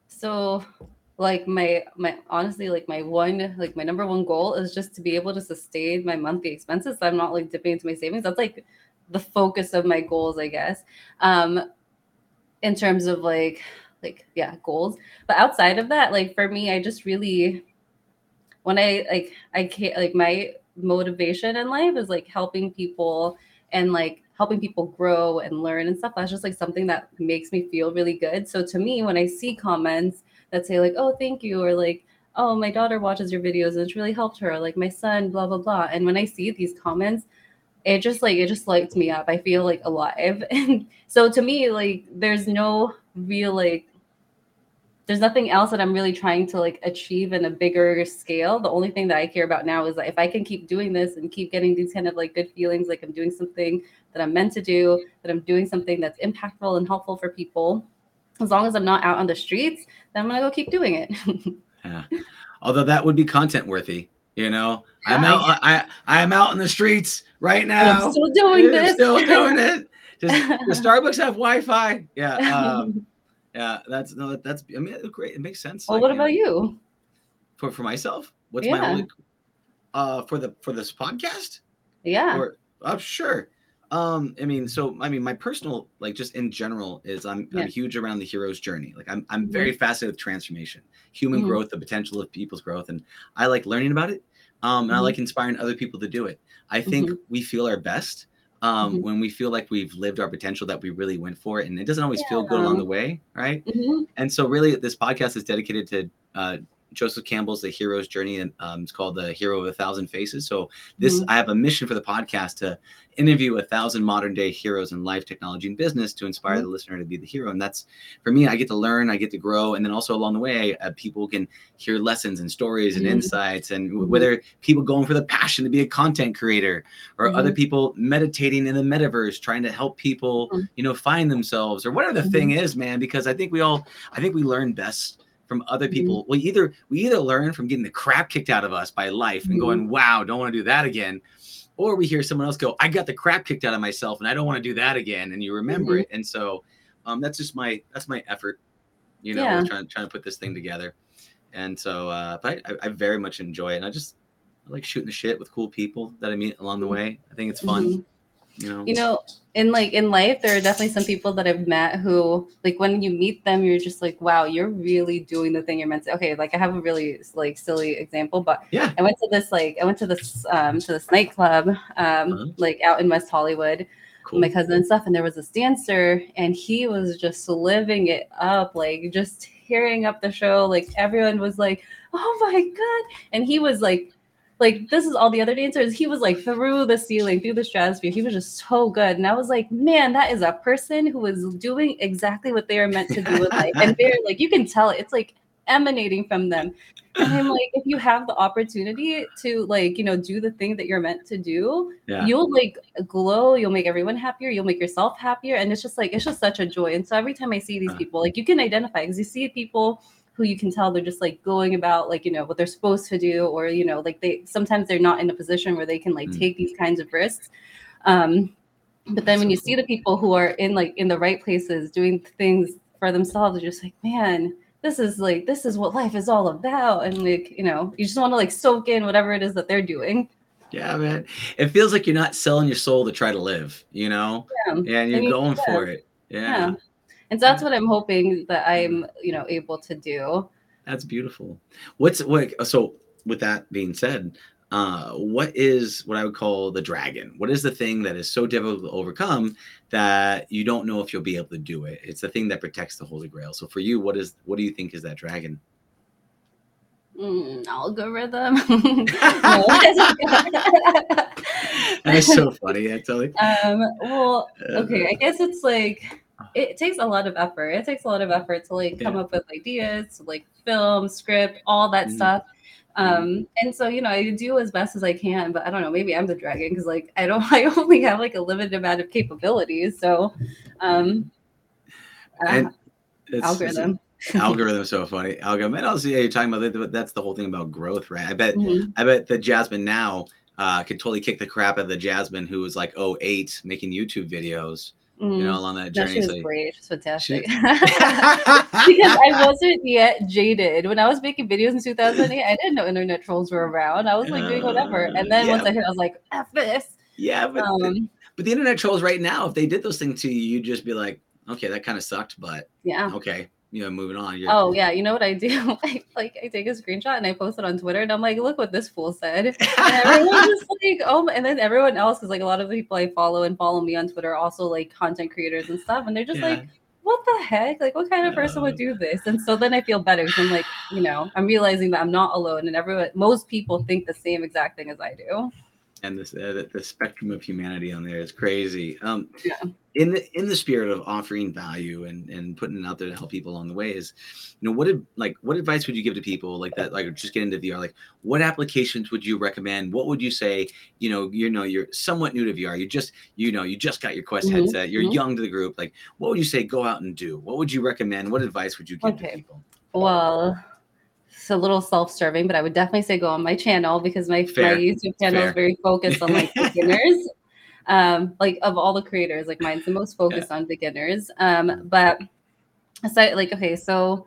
So, like my my honestly, like my one, like my number one goal is just to be able to sustain my monthly expenses. So I'm not like dipping into my savings. That's like the focus of my goals, I guess. Um, in terms of like like yeah goals. But outside of that like for me i just really when i like i can't like my motivation in life is like helping people and like helping people grow and learn and stuff that's just like something that makes me feel really good. So to me when i see comments that say like oh thank you or like oh my daughter watches your videos and it's really helped her like my son blah blah blah. And when i see these comments it just like it just lights me up. I feel like alive. And so to me, like there's no real like there's nothing else that I'm really trying to like achieve in a bigger scale. The only thing that I care about now is that if I can keep doing this and keep getting these kind of like good feelings, like I'm doing something that I'm meant to do, that I'm doing something that's impactful and helpful for people, as long as I'm not out on the streets, then I'm gonna go keep doing it. yeah. Although that would be content worthy You know, yeah, I'm out. I I am out in the streets right now. I'm still doing this. Still doing it. Does, does Starbucks have Wi-Fi? Yeah. Um, yeah. That's no. That's. I mean, great. It makes sense. Well, like, what about you? Know, you? For for myself, what's yeah. my only uh for the for this podcast? Yeah. Or, oh, sure. Um, I mean, so I mean, my personal, like, just in general, is I'm yeah. I'm huge around the hero's journey. Like, I'm I'm very mm-hmm. fascinated with transformation, human mm-hmm. growth, the potential of people's growth, and I like learning about it. Um, and mm-hmm. I like inspiring other people to do it. I think mm-hmm. we feel our best um, mm-hmm. when we feel like we've lived our potential that we really went for, it, and it doesn't always yeah. feel good along the way, right? Mm-hmm. And so, really, this podcast is dedicated to uh, Joseph Campbell's The Hero's Journey, and um, it's called The Hero of a Thousand Faces. So this, mm-hmm. I have a mission for the podcast to interview a thousand modern day heroes in life, technology, and business to inspire mm-hmm. the listener to be the hero. And that's for me, I get to learn, I get to grow, and then also along the way, uh, people can hear lessons and stories and mm-hmm. insights, and mm-hmm. whether people going for the passion to be a content creator, or other mm-hmm. people meditating in the metaverse, trying to help people, mm-hmm. you know, find themselves, or whatever the thing is, man. Because I think we all, I think we learn best from other mm-hmm. people. Mm-hmm. We either we either learn from getting the crap kicked out of us by life and mm-hmm. going, "Wow, don't want to do that again," or we hear someone else go, "I got the crap kicked out of myself and I don't want to do that again," and you remember mm-hmm. it. And so, um, that's just my that's my effort, you know, yeah. trying trying to put this thing together. And so, uh, but I, I very much enjoy it. And I just I like shooting the shit with cool people that I meet along the mm-hmm. way. I think it's fun. You know you know in like in life there are definitely some people that i've met who like when you meet them you're just like wow you're really doing the thing you're meant to okay like i have a really like silly example but yeah i went to this like i went to this um to this nightclub um uh-huh. like out in west hollywood cool. my cousin and stuff and there was this dancer and he was just living it up like just tearing up the show like everyone was like oh my god and he was like like this is all the other dancers. He was like through the ceiling, through the stratosphere. He was just so good. And I was like, man, that is a person who is doing exactly what they are meant to do in life. And they're like, you can tell it's like emanating from them. And I'm like, if you have the opportunity to like, you know, do the thing that you're meant to do, yeah. you'll like glow, you'll make everyone happier, you'll make yourself happier. And it's just like, it's just such a joy. And so every time I see these uh. people, like you can identify because you see people who you can tell they're just like going about like you know what they're supposed to do or you know like they sometimes they're not in a position where they can like mm. take these kinds of risks. Um but then when you see the people who are in like in the right places doing things for themselves you're just like man this is like this is what life is all about. And like you know you just want to like soak in whatever it is that they're doing. Yeah man. It feels like you're not selling your soul to try to live you know? Yeah, yeah and you're and going for it. Yeah. yeah and so that's what i'm hoping that i'm you know able to do that's beautiful what's what so with that being said uh, what is what I would call the dragon? What is the thing that is so difficult to overcome that you don't know if you'll be able to do it? It's the thing that protects the Holy Grail. So for you, what is what do you think is that dragon? Mm, algorithm. That's so funny, actually. Um, well, okay, I guess it's like it takes a lot of effort. It takes a lot of effort to like come yeah. up with ideas, to like film, script, all that mm stuff. Um, and so you know, I do as best as I can, but I don't know, maybe I'm the dragon because like I don't I only have like a limited amount of capabilities. So um uh, algorithm. algorithm so funny. Algorithm. And also, yeah, you're talking about that. That's the whole thing about growth, right? I bet. Mm-hmm. I bet the Jasmine now uh, could totally kick the crap out of the Jasmine who was like oh eight making YouTube videos mm, you know, mm, along that journey. That she was so great. She was fantastic. She... because I wasn't yet jaded. When I was making videos in 2008, I didn't know internet trolls were around. I was like doing whatever. And then yeah. once I hit, I was like, F this. Yeah, but, um, the, but the internet trolls right now, if they did those things to you, you'd just be like, okay, that kind of sucked, but yeah. Okay you know, moving on. You're, oh yeah, you know what I do? I like I take a screenshot and I post it on Twitter, and I'm like, look what this fool said. And everyone's like, oh, and then everyone else is like, a lot of the people I follow and follow me on Twitter are also like content creators and stuff, and they're just yeah. like, what the heck? Like, what kind of person would do this? And so then I feel better because I'm like, you know, I'm realizing that I'm not alone, and everyone, most people think the same exact thing as I do and this uh, the spectrum of humanity on there is crazy. Um, yeah. In the in the spirit of offering value and and putting it out there to help people along the way is, you know, what did like what advice would you give to people like that like just get into VR? Like, what applications would you recommend? What would you say? You know, you know, you're somewhat new to VR. You just you know you just got your Quest mm-hmm. headset. You're mm-hmm. young to the group. Like, what would you say? Go out and do. What would you recommend? What advice would you give okay. to people? Well it's a little self-serving, but I would definitely say go on my channel because my, my YouTube channel Fair. is very focused on like beginners. Um, like of all the creators, like mine's the most focused yeah. on beginners. Um, but aside, like okay, so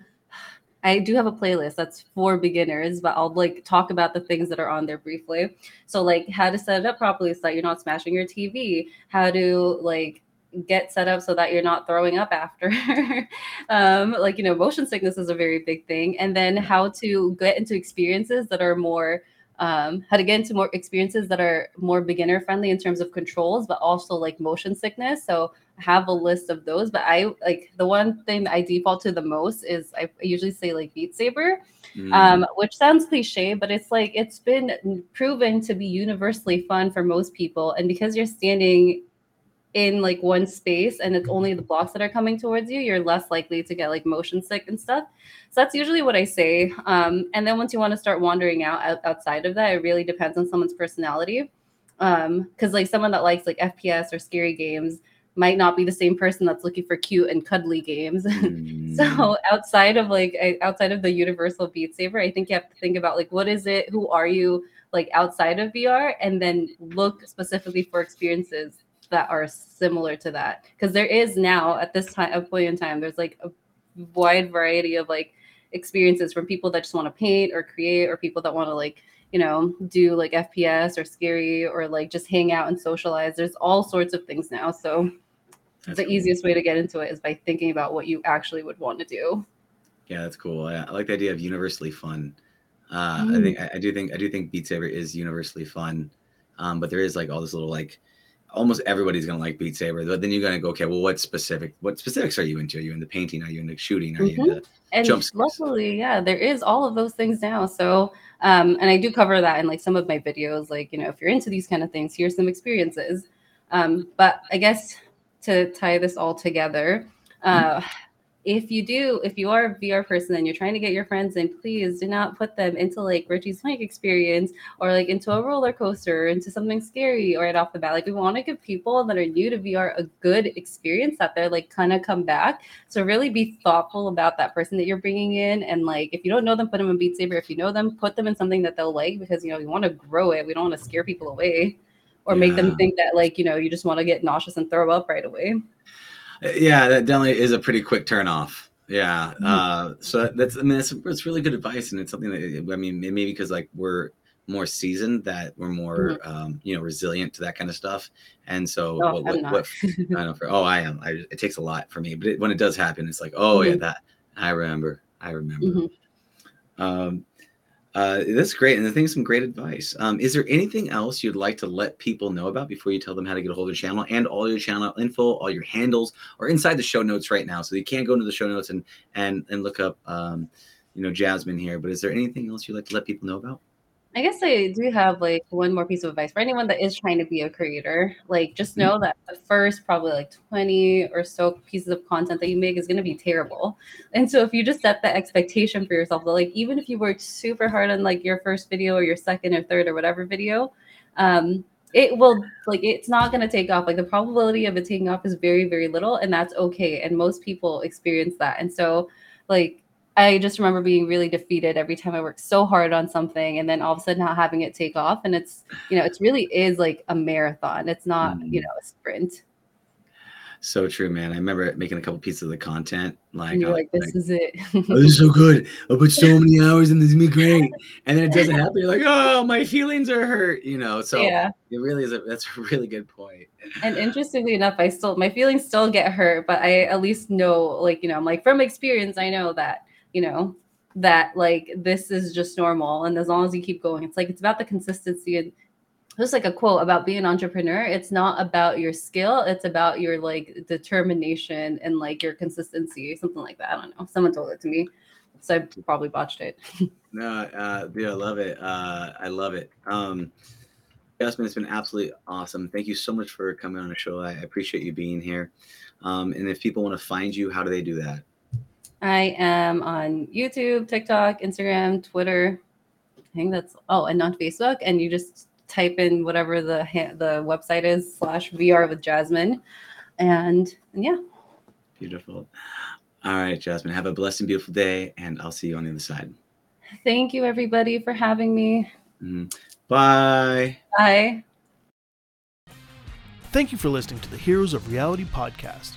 I do have a playlist that's for beginners, but I'll like talk about the things that are on there briefly. So like how to set it up properly so that you're not smashing your TV, how to like get set up so that you're not throwing up after. um, like you know, motion sickness is a very big thing, and then how to get into experiences that are more um, how to get into more experiences that are more beginner friendly in terms of controls, but also like motion sickness. So I have a list of those, but I like the one thing I default to the most is I usually say like Beat Saber, mm. um, which sounds cliche, but it's like it's been proven to be universally fun for most people. And because you're standing in like one space and it's only the blocks that are coming towards you, you're less likely to get like motion sick and stuff. So that's usually what I say. Um, and then once you want to start wandering out, outside of that, it really depends on someone's personality. Um, because like someone that likes like FPS or scary games might not be the same person that's looking for cute and cuddly games. Mm. so outside of like outside of the universal Beat Saber, I think you have to think about like what is it? Who are you? Like outside of VR, and then look specifically for experiences that are similar to that. Because there is now at this time a point in time there's like a wide variety of like experiences from people that just want to paint or create or people that want to like you know do like fps or scary or like just hang out and socialize. There's all sorts of things now. So that's the cool. easiest way to get into it is by thinking about what you actually would want to do. Yeah that's cool. I, I like the idea of universally fun. Uh, mm. i think I, I, do think i do think beat saber is universally fun. Um, but there is like all this little like almost everybody's gonna like Beat Saber, but then you're gonna go, okay, well, what specific, what specifics are you into? Are you into painting? Are you into shooting? Are mm-hmm. you into and jump luckily, yeah, there is all of those things now. So, um, and I do cover that in like some of my videos. Like, you know, if you're into these kind of things, here's some experiences. Um, but I guess to tie this all together, uh, mm-hmm if you do, if you are a VR person and you're trying to get your friends in, please do not put them into like Richie's Plank experience or like into a roller coaster, or into something scary or right off the bat. Like we want to give people that are new to VR a good experience that they're like kind of come back. So really be thoughtful about that person that you're bringing in. And like if you don't know them, put them in Beat Saber. If you know them, put them in something that they'll like because you know we want to grow it. We don't want to scare people away or yeah. make them think that like you know you just want to get nauseous and throw up right away. Yeah, that definitely is a pretty quick turn off. Yeah. Mm-hmm. Uh, so that's, I mean, that's, that's really good advice. And it's something that, I mean, maybe because like we're more seasoned that we're more, mm-hmm. um, you know, resilient to that kind of stuff. And so oh, what, what, what, I know for, oh, I am, I, it takes a lot for me, but it, when it does happen, it's like, oh mm-hmm. yeah, that I remember, I remember. Mm-hmm. Um, uh, that's great, and I think some great advice. Um, is there anything else you'd like to let people know about before you tell them how to get a hold of your channel and all your channel info, all your handles, or inside the show notes right now? So you can't go into the show notes and and and look up, um, you know, Jasmine here. But is there anything else you'd like to let people know about? I guess I do have like one more piece of advice for anyone that is trying to be a creator. Like, just know mm-hmm. that the first probably like 20 or so pieces of content that you make is going to be terrible. And so, if you just set the expectation for yourself, that like even if you worked super hard on like your first video or your second or third or whatever video, um, it will like it's not going to take off. Like, the probability of it taking off is very, very little, and that's okay. And most people experience that. And so, like, I just remember being really defeated every time I worked so hard on something and then all of a sudden not having it take off. And it's, you know, it really is like a marathon. It's not, mm. you know, a sprint. So true, man. I remember making a couple pieces of the content. Like, you're like, this like, is it. oh, this is so good. I put so many hours in this, is great. And then it doesn't happen. You're like, oh, my feelings are hurt. You know. So yeah, it really is. A, that's a really good point. And interestingly enough, I still my feelings still get hurt, but I at least know, like, you know, I'm like from experience, I know that you know, that like this is just normal. And as long as you keep going, it's like it's about the consistency and just like a quote about being an entrepreneur it's not about your skill it's about your like determination and like your consistency something like that i don't know someone told it to me so i probably botched it no uh yeah i love it uh i love it um Jasmine, it's been absolutely awesome. Thank you so much for coming on the show. I appreciate you being here. Um, and if people want to find you, how do they do that? I am on YouTube, TikTok, Instagram, Twitter. I think that's oh, and on Facebook. And you just type in whatever the the website is slash VR with Jasmine, and, and yeah. Beautiful. All right, Jasmine. Have a blessed and beautiful day, and I'll see you on the other side. Thank you, everybody, for having me. Mm-hmm. Bye. Bye. Thank you for listening to the Heroes of Reality podcast.